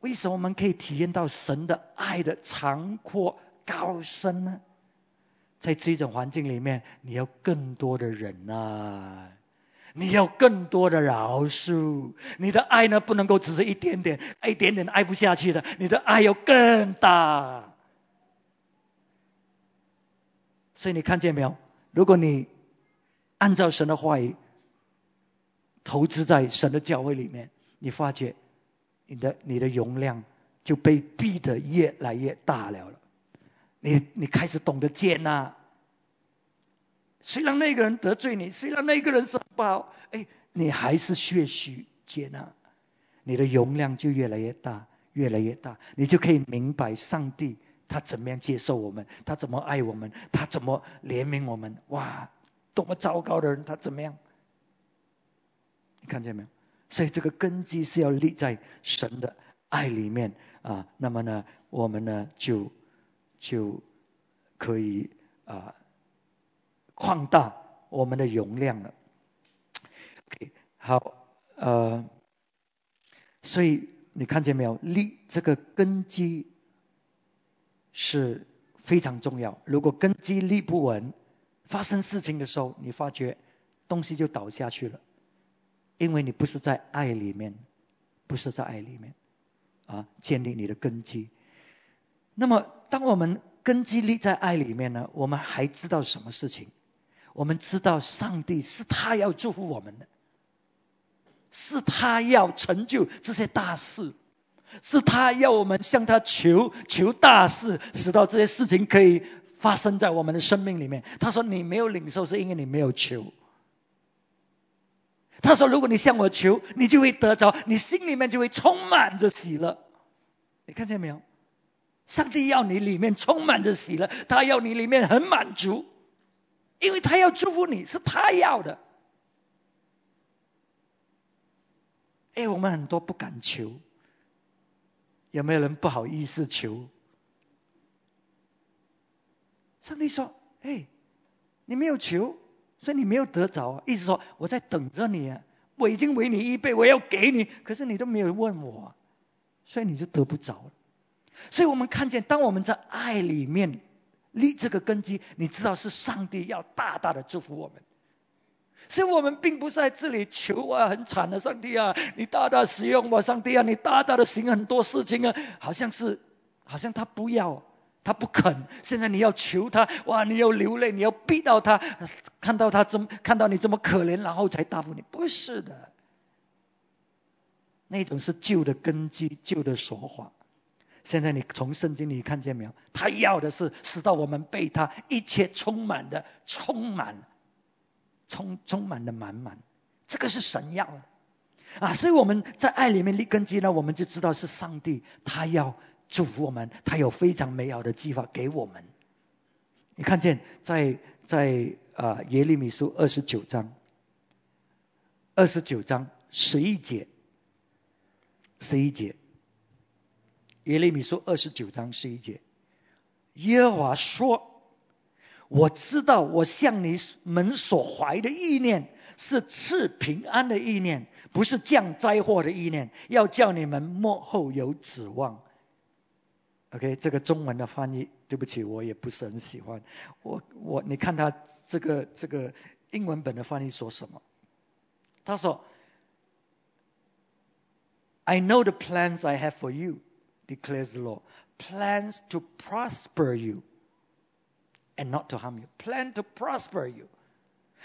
为什么我们可以体验到神的爱的长阔高深呢？在这种环境里面，你要更多的忍耐，你要更多的饶恕，你的爱呢不能够只是一点点，一点点爱不下去的，你的爱要更大。所以你看见没有？如果你按照神的话语投资在神的教会里面，你发觉你的你的容量就被逼得越来越大了。你你开始懂得接纳，虽然那个人得罪你，虽然那个人是不好，哎，你还是学习接纳，你的容量就越来越大，越来越大，你就可以明白上帝他怎么样接受我们，他怎么爱我们，他怎么怜悯我们，哇，多么糟糕的人，他怎么样？看见没有？所以这个根基是要立在神的爱里面啊。那么呢，我们呢就。就可以啊扩大我们的容量了。好，呃，所以你看见没有？立这个根基是非常重要。如果根基立不稳，发生事情的时候，你发觉东西就倒下去了，因为你不是在爱里面，不是在爱里面啊，建立你的根基。那么，当我们根基立在爱里面呢，我们还知道什么事情？我们知道上帝是他要祝福我们的，是他要成就这些大事，是他要我们向他求求大事，使到这些事情可以发生在我们的生命里面。他说：“你没有领受，是因为你没有求。”他说：“如果你向我求，你就会得着，你心里面就会充满着喜乐。”你看见没有？上帝要你里面充满着喜乐，他要你里面很满足，因为他要祝福你，是他要的。哎，我们很多不敢求，有没有人不好意思求？上帝说：“哎，你没有求，所以你没有得着。意思说我在等着你啊，我已经为你预备，我要给你，可是你都没有问我，所以你就得不着了。”所以我们看见，当我们在爱里面立这个根基，你知道是上帝要大大的祝福我们。所以我们并不是在这里求啊，很惨的上帝啊，你大大使用我，上帝啊，你大大的行很多事情啊，好像是，好像他不要，他不肯。现在你要求他，哇，你要流泪，你要逼到他，看到他这么，看到你这么可怜，然后才答复你，不是的。那种是旧的根基，旧的说话。现在你从圣经里看见没有？他要的是使到我们被他一切充满的充满，充充满的满满。这个是神要的啊！所以我们在爱里面立根基呢，我们就知道是上帝他要祝福我们，他有非常美好的计划给我们。你看见在在啊耶利米书二十九章二十九章十一节十一节。耶利米书二十九章十一节，耶和华说：“我知道我向你们所怀的意念是赐平安的意念，不是降灾祸的意念，要叫你们幕后有指望。” OK，这个中文的翻译，对不起，我也不是很喜欢。我我，你看他这个这个英文本的翻译说什么？他说：“I know the plans I have for you。” declares the Lord, plans to prosper you and not to harm you. Plan to prosper you.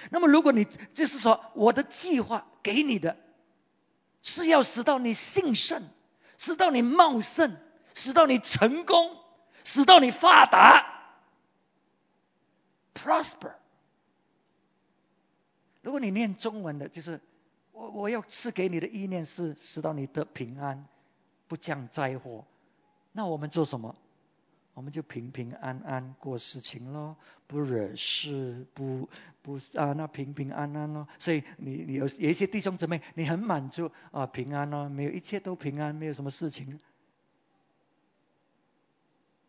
那么，如果你就是说，我的计划给你的，是要使到你兴盛，使到你茂盛，使到你成功，使到你发达，prosper。如果你念中文的，就是我我要赐给你的意念是使到你得平安。不降灾祸，那我们做什么？我们就平平安安过事情咯，不惹事，不不啊，那平平安安咯。所以你你有有一些弟兄姊妹，你很满足啊，平安咯，没有一切都平安，没有什么事情。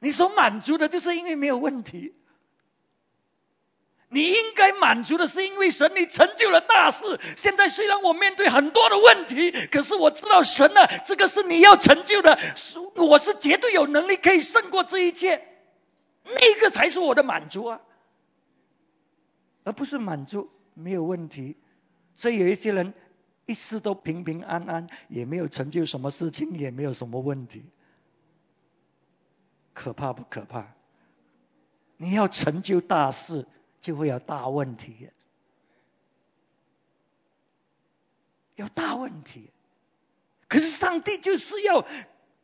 你所满足的就是因为没有问题。你应该满足的是，因为神你成就了大事。现在虽然我面对很多的问题，可是我知道神呢，这个是你要成就的，我是绝对有能力可以胜过这一切，那个才是我的满足啊，而不是满足没有问题。所以有一些人一世都平平安安，也没有成就什么事情，也没有什么问题，可怕不可怕？你要成就大事。就会有大问题，有大问题。可是上帝就是要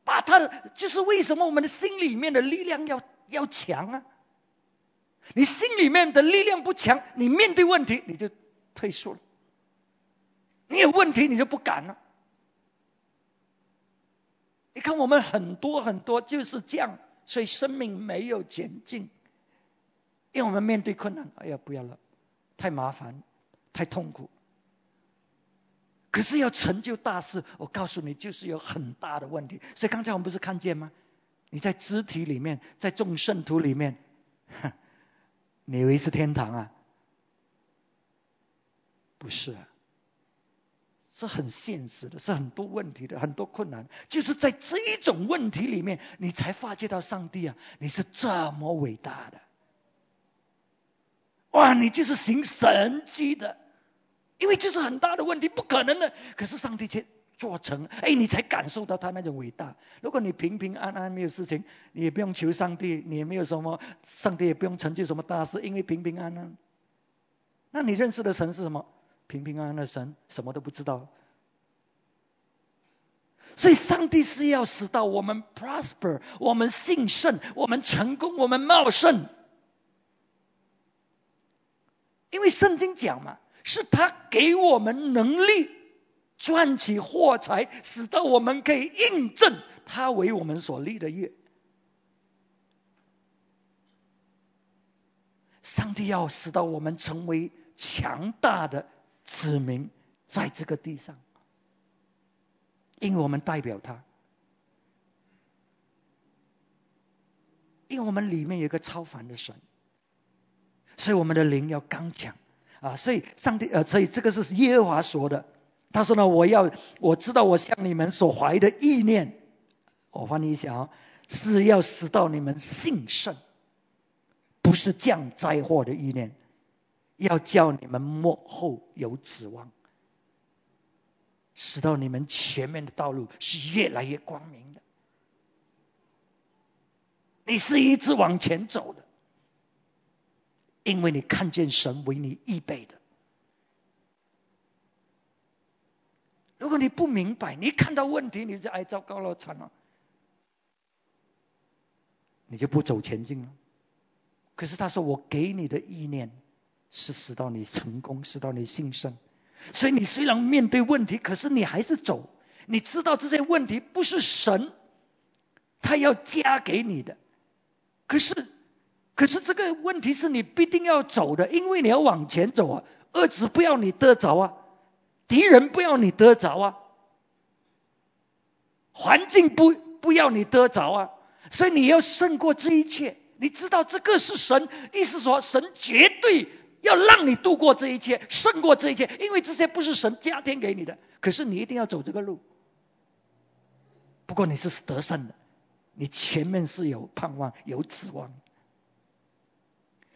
把他的，就是为什么我们的心里面的力量要要强啊？你心里面的力量不强，你面对问题你就退缩了。你有问题你就不敢了。你看我们很多很多就是这样，所以生命没有前进。因为我们面对困难，哎呀，不要了，太麻烦，太痛苦。可是要成就大事，我告诉你，就是有很大的问题。所以刚才我们不是看见吗？你在肢体里面，在众圣徒里面，你以为是天堂啊？不是啊，是很现实的，是很多问题的，很多困难。就是在这一种问题里面，你才发觉到上帝啊，你是这么伟大的。哇，你就是行神迹的，因为这是很大的问题，不可能的。可是上帝却做成，哎，你才感受到他那种伟大。如果你平平安安没有事情，你也不用求上帝，你也没有什么，上帝也不用成就什么大事，因为平平安安。那你认识的神是什么？平平安安的神，什么都不知道。所以上帝是要使到我们 prosper，我们兴盛，我们成功，我们茂盛。因为圣经讲嘛，是他给我们能力赚取货财，使到我们可以印证他为我们所立的约。上帝要使到我们成为强大的子民，在这个地上，因为我们代表他，因为我们里面有一个超凡的神。所以我们的灵要刚强啊！所以上帝呃，所以这个是耶和华说的。他说呢，我要我知道我向你们所怀的意念，我翻译一下啊，是要使到你们兴盛，不是降灾祸的意念，要叫你们幕后有指望，使到你们前面的道路是越来越光明的。你是一直往前走的。因为你看见神为你预备的，如果你不明白，你看到问题，你就哎糟糕了，惨了，你就不走前进了。可是他说：“我给你的意念是使到你成功，使到你兴盛。所以你虽然面对问题，可是你还是走。你知道这些问题不是神他要加给你的，可是。”可是这个问题是你必定要走的，因为你要往前走啊！恶子不要你得着啊，敌人不要你得着啊，环境不不要你得着啊，所以你要胜过这一切。你知道这个是神，意思说神绝对要让你度过这一切，胜过这一切，因为这些不是神加添给你的。可是你一定要走这个路。不过你是得胜的，你前面是有盼望、有指望。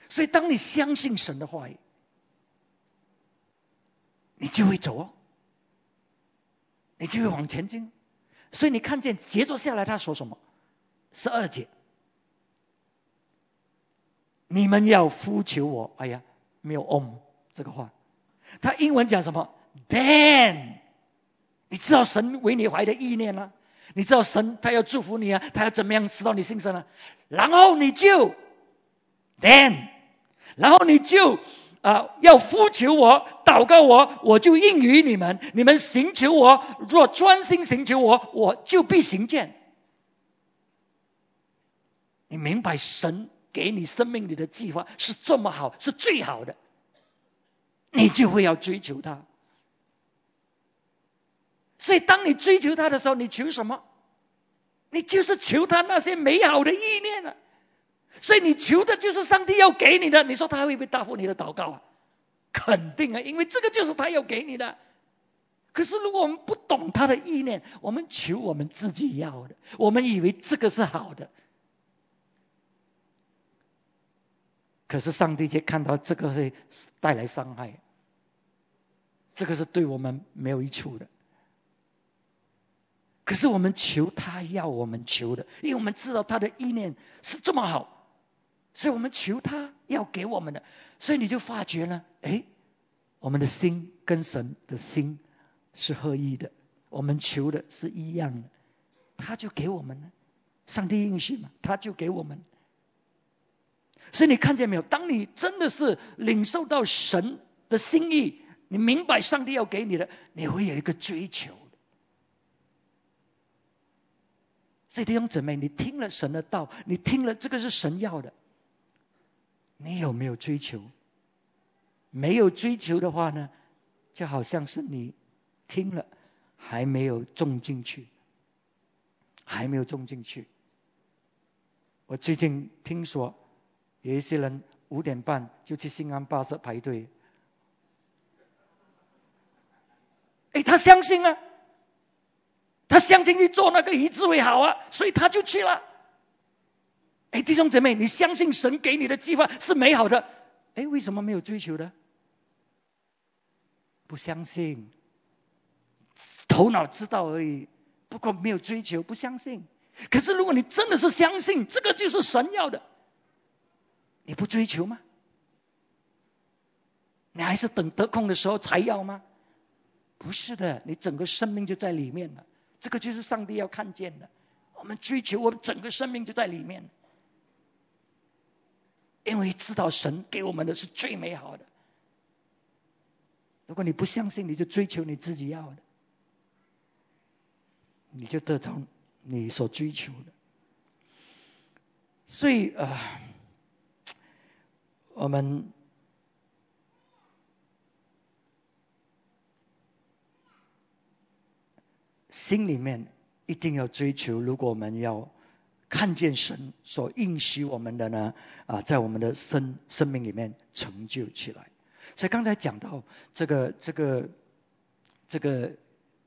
所以，当你相信神的话语，你就会走哦，你就会往前进。所以，你看见杰作下来，他说什么？十二节，你们要呼求我。哎呀，没有 “om” 这个话。他英文讲什么？Then，你知道神为你怀的意念吗？你知道神他要祝福你啊，他要怎么样使到你心生呢？然后你就 Then。然后你就啊要呼求我，祷告我，我就应允你们。你们寻求我，若专心寻求我，我就必行见。你明白神给你生命里的计划是这么好，是最好的，你就会要追求他。所以当你追求他的时候，你求什么？你就是求他那些美好的意念啊。所以你求的就是上帝要给你的。你说他会不会答复你的祷告啊？肯定啊，因为这个就是他要给你的。可是如果我们不懂他的意念，我们求我们自己要的，我们以为这个是好的，可是上帝却看到这个会带来伤害，这个是对我们没有益处的。可是我们求他要我们求的，因为我们知道他的意念是这么好，所以我们求他要给我们的。所以你就发觉呢，哎，我们的心跟神的心是合一的，我们求的是一样的，他就给我们了。上帝应许嘛，他就给我们。所以你看见没有？当你真的是领受到神的心意，你明白上帝要给你的，你会有一个追求。所以弟兄姊妹，你听了神的道，你听了这个是神要的，你有没有追求？没有追求的话呢，就好像是你听了还没有种进去，还没有种进去。我最近听说有一些人五点半就去新安巴士排队，哎，他相信啊。他相信去做那个仪式会好啊，所以他就去了。哎，弟兄姐妹，你相信神给你的计划是美好的？哎，为什么没有追求的？不相信，头脑知道而已，不过没有追求，不相信。可是如果你真的是相信，这个就是神要的，你不追求吗？你还是等得空的时候才要吗？不是的，你整个生命就在里面了。这个就是上帝要看见的，我们追求，我们整个生命就在里面，因为知道神给我们的是最美好的。如果你不相信，你就追求你自己要的，你就得到你所追求的。所以啊，我们。心里面一定要追求，如果我们要看见神所应许我们的呢，啊，在我们的生生命里面成就起来。所以刚才讲到这个这个这个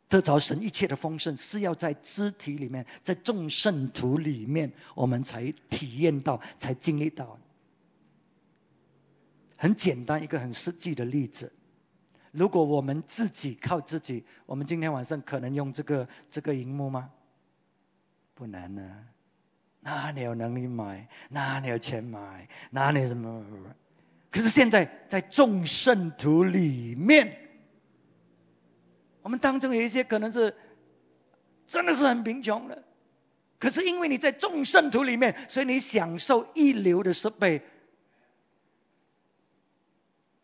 得着神一切的丰盛，是要在肢体里面，在众圣徒里面，我们才体验到，才经历到。很简单，一个很实际的例子。如果我们自己靠自己，我们今天晚上可能用这个这个荧幕吗？不难呢，哪里有能力买？哪里有钱买？哪里什么？可是现在在众圣徒里面，我们当中有一些可能是真的是很贫穷的，可是因为你在众圣徒里面，所以你享受一流的设备，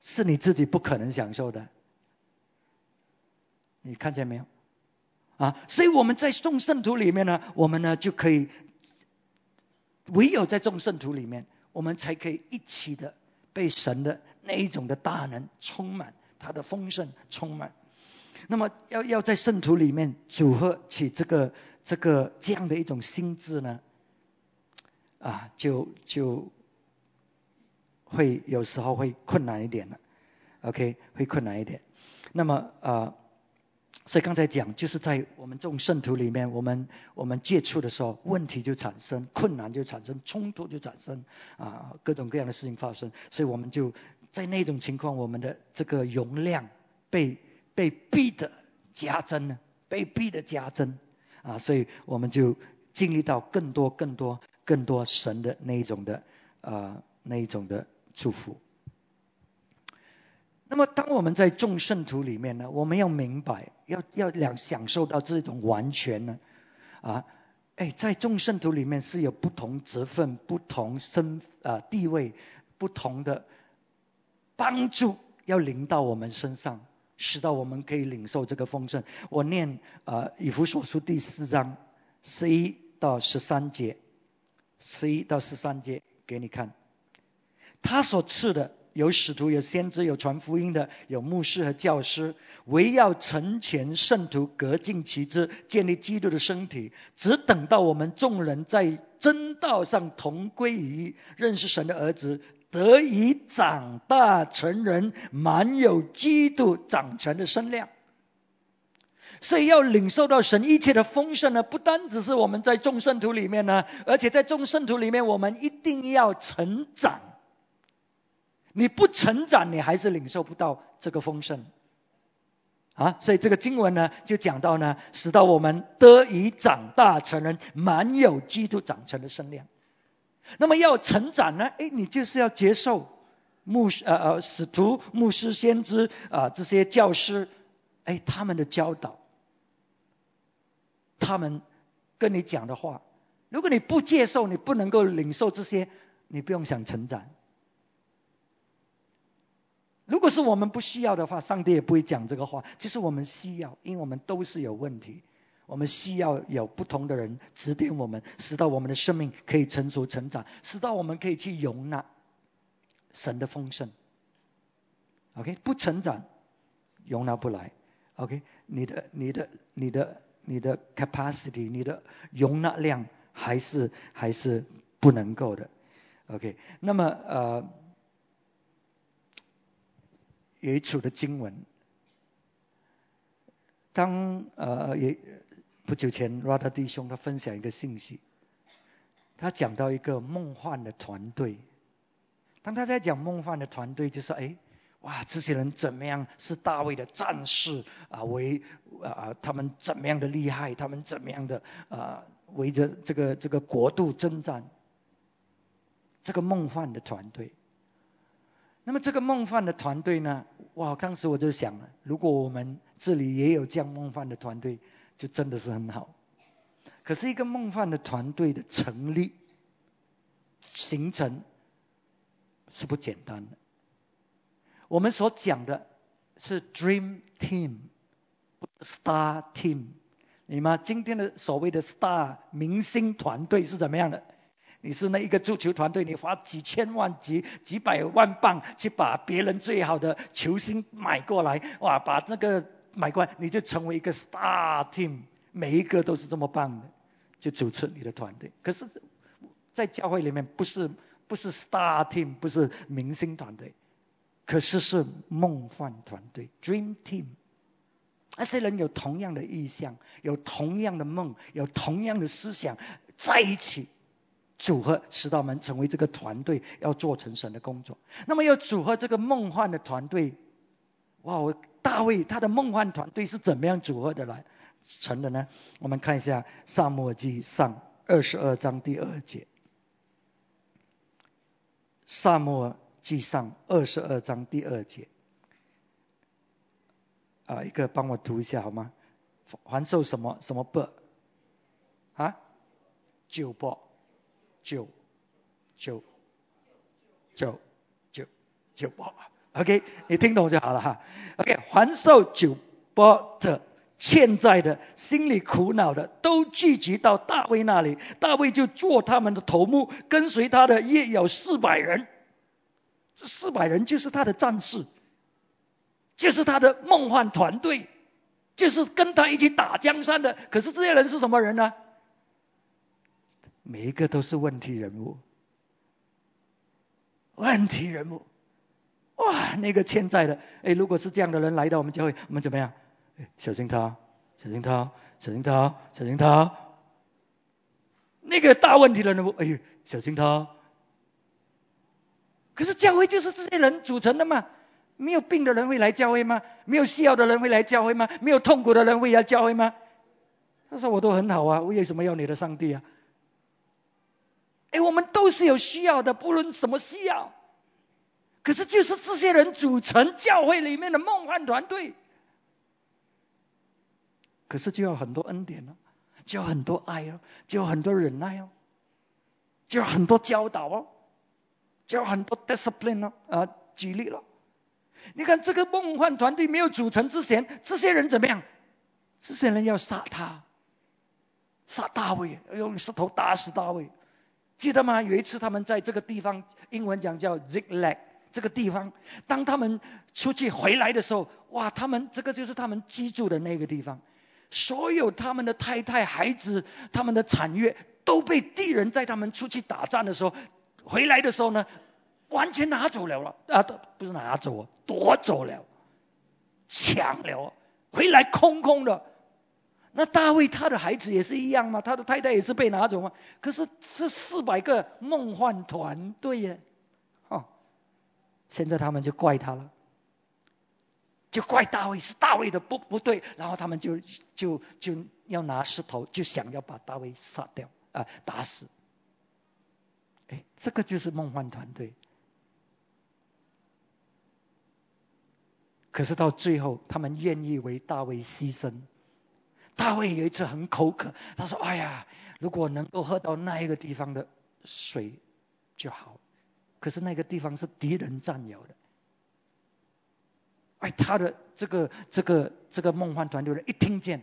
是你自己不可能享受的。你看见没有？啊，所以我们在众圣徒里面呢，我们呢就可以，唯有在众圣徒里面，我们才可以一起的被神的那一种的大能充满，他的丰盛充满。那么要要在圣徒里面组合起这个这个这样的一种心智呢，啊，就就会有时候会困难一点的。OK，会困难一点。那么啊。所以刚才讲，就是在我们这种圣徒里面，我们我们接触的时候，问题就产生，困难就产生，冲突就产生，啊，各种各样的事情发生。所以我们就在那种情况，我们的这个容量被被逼的加增呢，被逼的加增，啊，所以我们就经历到更多、更多、更多神的那一种的啊那一种的祝福。那么，当我们在众圣徒里面呢，我们要明白，要要两享受到这种完全呢，啊，哎，在众圣徒里面是有不同职分、不同身啊地位、不同的帮助要临到我们身上，使到我们可以领受这个丰盛。我念啊以弗所书第四章十一到十三节，十一到十三节给你看，他所赐的。有使徒，有先知，有传福音的，有牧师和教师，唯要成全圣徒，各尽其职，建立基督的身体。只等到我们众人在真道上同归于一，认识神的儿子，得以长大成人，满有基督长成的身量。所以要领受到神一切的丰盛呢，不单只是我们在众圣徒里面呢，而且在众圣徒里面，我们一定要成长。你不成长，你还是领受不到这个丰盛啊！所以这个经文呢，就讲到呢，使到我们得以长大成人，满有基督长成的身量。那么要成长呢，哎，你就是要接受牧师呃呃使徒、牧师、先知啊这些教师，哎他们的教导。他们跟你讲的话，如果你不接受，你不能够领受这些，你不用想成长。如果是我们不需要的话，上帝也不会讲这个话。就是我们需要，因为我们都是有问题，我们需要有不同的人指点我们，使到我们的生命可以成熟成长，使到我们可以去容纳神的丰盛。OK，不成长，容纳不来。OK，你的、你的、你的。你的 capacity，你的容纳量还是还是不能够的，OK？那么呃，有一处的经文，当呃也不久前 r a d a 弟兄他分享一个信息，他讲到一个梦幻的团队，当他在讲梦幻的团队，就说哎。哇，这些人怎么样？是大卫的战士啊，为啊他们怎么样的厉害？他们怎么样的啊围着这个这个国度征战？这个梦幻的团队。那么这个梦幻的团队呢？哇，当时我就想了，如果我们这里也有这样梦幻的团队，就真的是很好。可是一个梦幻的团队的成立、形成是不简单的。我们所讲的是 dream Team，不是 Star team，你们？今天的所谓的 star 明星团队是怎么样的？你是那一个足球团队，你花几千万、几几百万镑去把别人最好的球星买过来，哇，把这个买过来，你就成为一个 star team，每一个都是这么棒的，就主持你的团队。可是，在教会里面不是不是 star team，不是明星团队。可是是梦幻团队 （Dream Team），那些人有同样的意向，有同样的梦，有同样的思想，在一起组合，使到们成为这个团队，要做成神的工作。那么要组合这个梦幻的团队，哇！我大卫他的梦幻团队是怎么样组合的来成的呢？我们看一下《萨摩记上》二十二章第二节，《萨摩》。记上二十二章第二节，啊，一个帮我读一下好吗？还受什么什么不？啊？九不？九九九九九不？OK，你听懂就好了哈。OK，还受九波的欠债的，心里苦恼的，都聚集到大卫那里，大卫就做他们的头目，跟随他的也有四百人。这四百人就是他的战士，就是他的梦幻团队，就是跟他一起打江山的。可是这些人是什么人呢？每一个都是问题人物，问题人物。哇，那个欠债的，哎，如果是这样的人来到我们教会，我们怎么样？哎小心他，小心他，小心他，小心他。那个大问题的人物，哎呦，小心他。可是教会就是这些人组成的嘛？没有病的人会来教会吗？没有需要的人会来教会吗？没有痛苦的人会来教会吗？他说我都很好啊，我为什么要你的上帝啊？哎，我们都是有需要的，不论什么需要。可是就是这些人组成教会里面的梦幻团队。可是就要很多恩典哦，就要很多爱哦，就要很多忍耐哦，就要很多教导哦。就要很多 discipline 哦，啊，纪律了。你看这个梦幻团队没有组成之前，这些人怎么样？这些人要杀他，杀大卫，用石头打死大卫，记得吗？有一次他们在这个地方，英文讲叫 Ziglag 这个地方。当他们出去回来的时候，哇，他们这个就是他们居住的那个地方，所有他们的太太、孩子、他们的产业都被敌人在他们出去打仗的时候回来的时候呢，完全拿走了了啊，不是拿走，夺走了，抢了，回来空空的。那大卫他的孩子也是一样吗？他的太太也是被拿走吗？可是是四百个梦幻团队耶，哦，现在他们就怪他了，就怪大卫是大卫的不不对，然后他们就就就要拿石头，就想要把大卫杀掉啊，打死。哎，这个就是梦幻团队。可是到最后，他们愿意为大卫牺牲。大卫有一次很口渴，他说：“哎呀，如果能够喝到那一个地方的水就好。”可是那个地方是敌人占有的。哎，他的这个这个这个梦幻团队人一听见，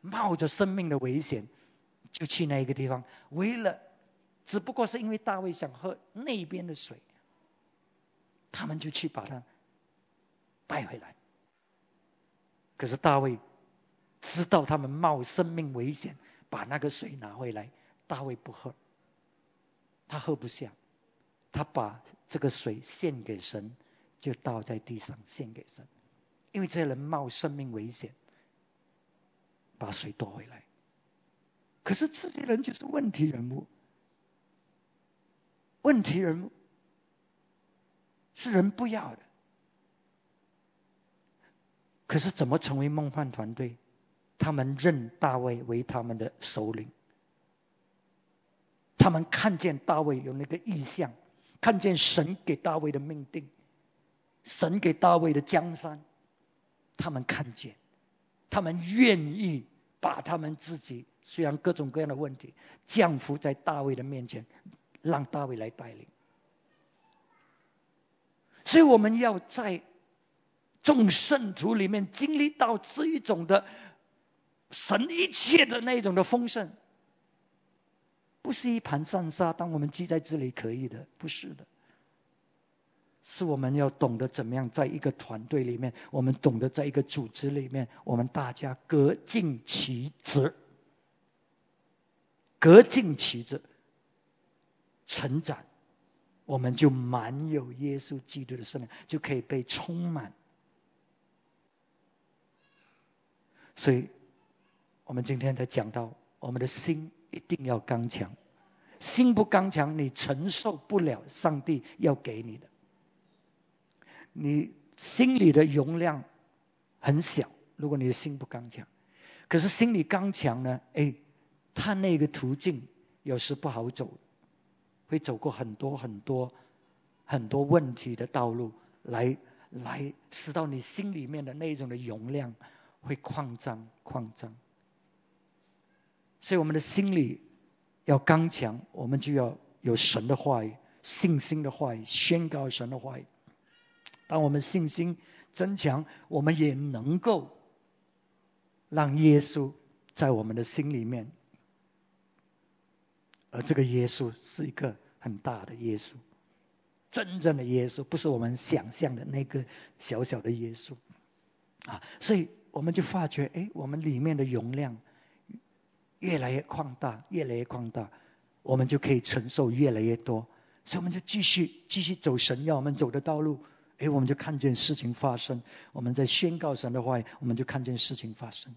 冒着生命的危险就去那一个地方，为了只不过是因为大卫想喝那边的水，他们就去把他带回来。可是大卫。知道他们冒生命危险把那个水拿回来，大卫不喝，他喝不下，他把这个水献给神，就倒在地上献给神，因为这些人冒生命危险把水夺回来，可是这些人就是问题人物，问题人物是人不要的，可是怎么成为梦幻团队？他们认大卫为他们的首领，他们看见大卫有那个意向，看见神给大卫的命定，神给大卫的江山，他们看见，他们愿意把他们自己虽然各种各样的问题降服在大卫的面前，让大卫来带领。所以我们要在众圣徒里面经历到这一种的。神一切的那种的丰盛，不是一盘散沙。当我们记在这里可以的，不是的，是我们要懂得怎么样在一个团队里面，我们懂得在一个组织里面，我们大家各尽其职，各尽其职，成长，我们就满有耶稣基督的生命，就可以被充满。所以。我们今天在讲到，我们的心一定要刚强，心不刚强，你承受不了上帝要给你的。你心里的容量很小，如果你的心不刚强，可是心里刚强呢？哎，他那个途径有时不好走，会走过很多很多很多问题的道路，来来使到你心里面的那种的容量会扩张扩张。所以我们的心里要刚强，我们就要有神的话语、信心的话语、宣告神的话语。当我们信心增强，我们也能够让耶稣在我们的心里面。而这个耶稣是一个很大的耶稣，真正的耶稣，不是我们想象的那个小小的耶稣啊！所以我们就发觉，哎，我们里面的容量。越来越扩大，越来越扩大，我们就可以承受越来越多，所以我们就继续继续走神要我们走的道路，哎，我们就看见事情发生，我们在宣告神的话，我们就看见事情发生。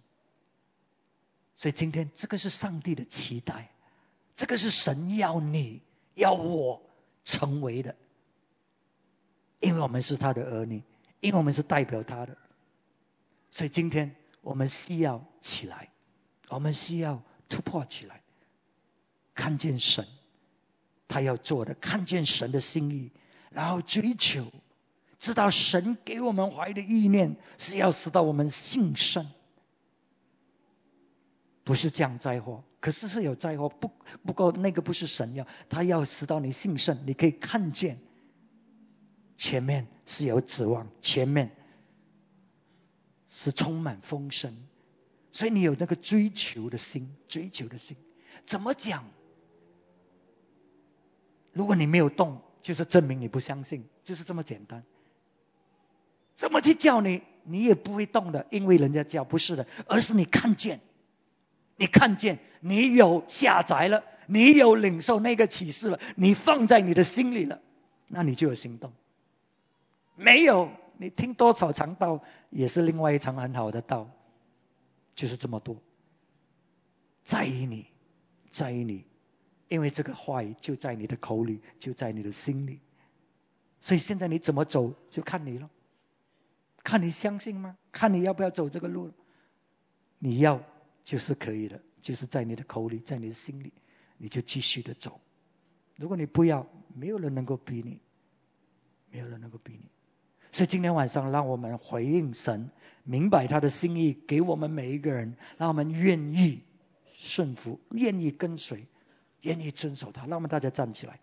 所以今天这个是上帝的期待，这个是神要你要我成为的，因为我们是他的儿女，因为我们是代表他的，所以今天我们需要起来，我们需要。突破起来，看见神，他要做的，看见神的心意，然后追求，知道神给我们怀的意念是要使到我们信圣，不是降灾祸，可是是有灾祸，不不过那个不是神要，他要使到你信圣，你可以看见前面是有指望，前面是充满丰盛。所以你有那个追求的心，追求的心，怎么讲？如果你没有动，就是证明你不相信。就是这么简单。怎么去叫你，你也不会动的，因为人家叫不是的，而是你看见，你看见，你有下载了，你有领受那个启示了，你放在你的心里了，那你就有行动。没有，你听多少长道，也是另外一场很好的道，就是这么多。在于你，在于你，因为这个话语就在你的口里，就在你的心里，所以现在你怎么走，就看你了。看你相信吗？看你要不要走这个路。你要就是可以的，就是在你的口里，在你的心里，你就继续的走。如果你不要，没有人能够逼你，没有人能够逼你。所以今天晚上，让我们回应神，明白他的心意，给我们每一个人，让我们愿意顺服，愿意跟随，愿意遵守他。让我们大家站起来。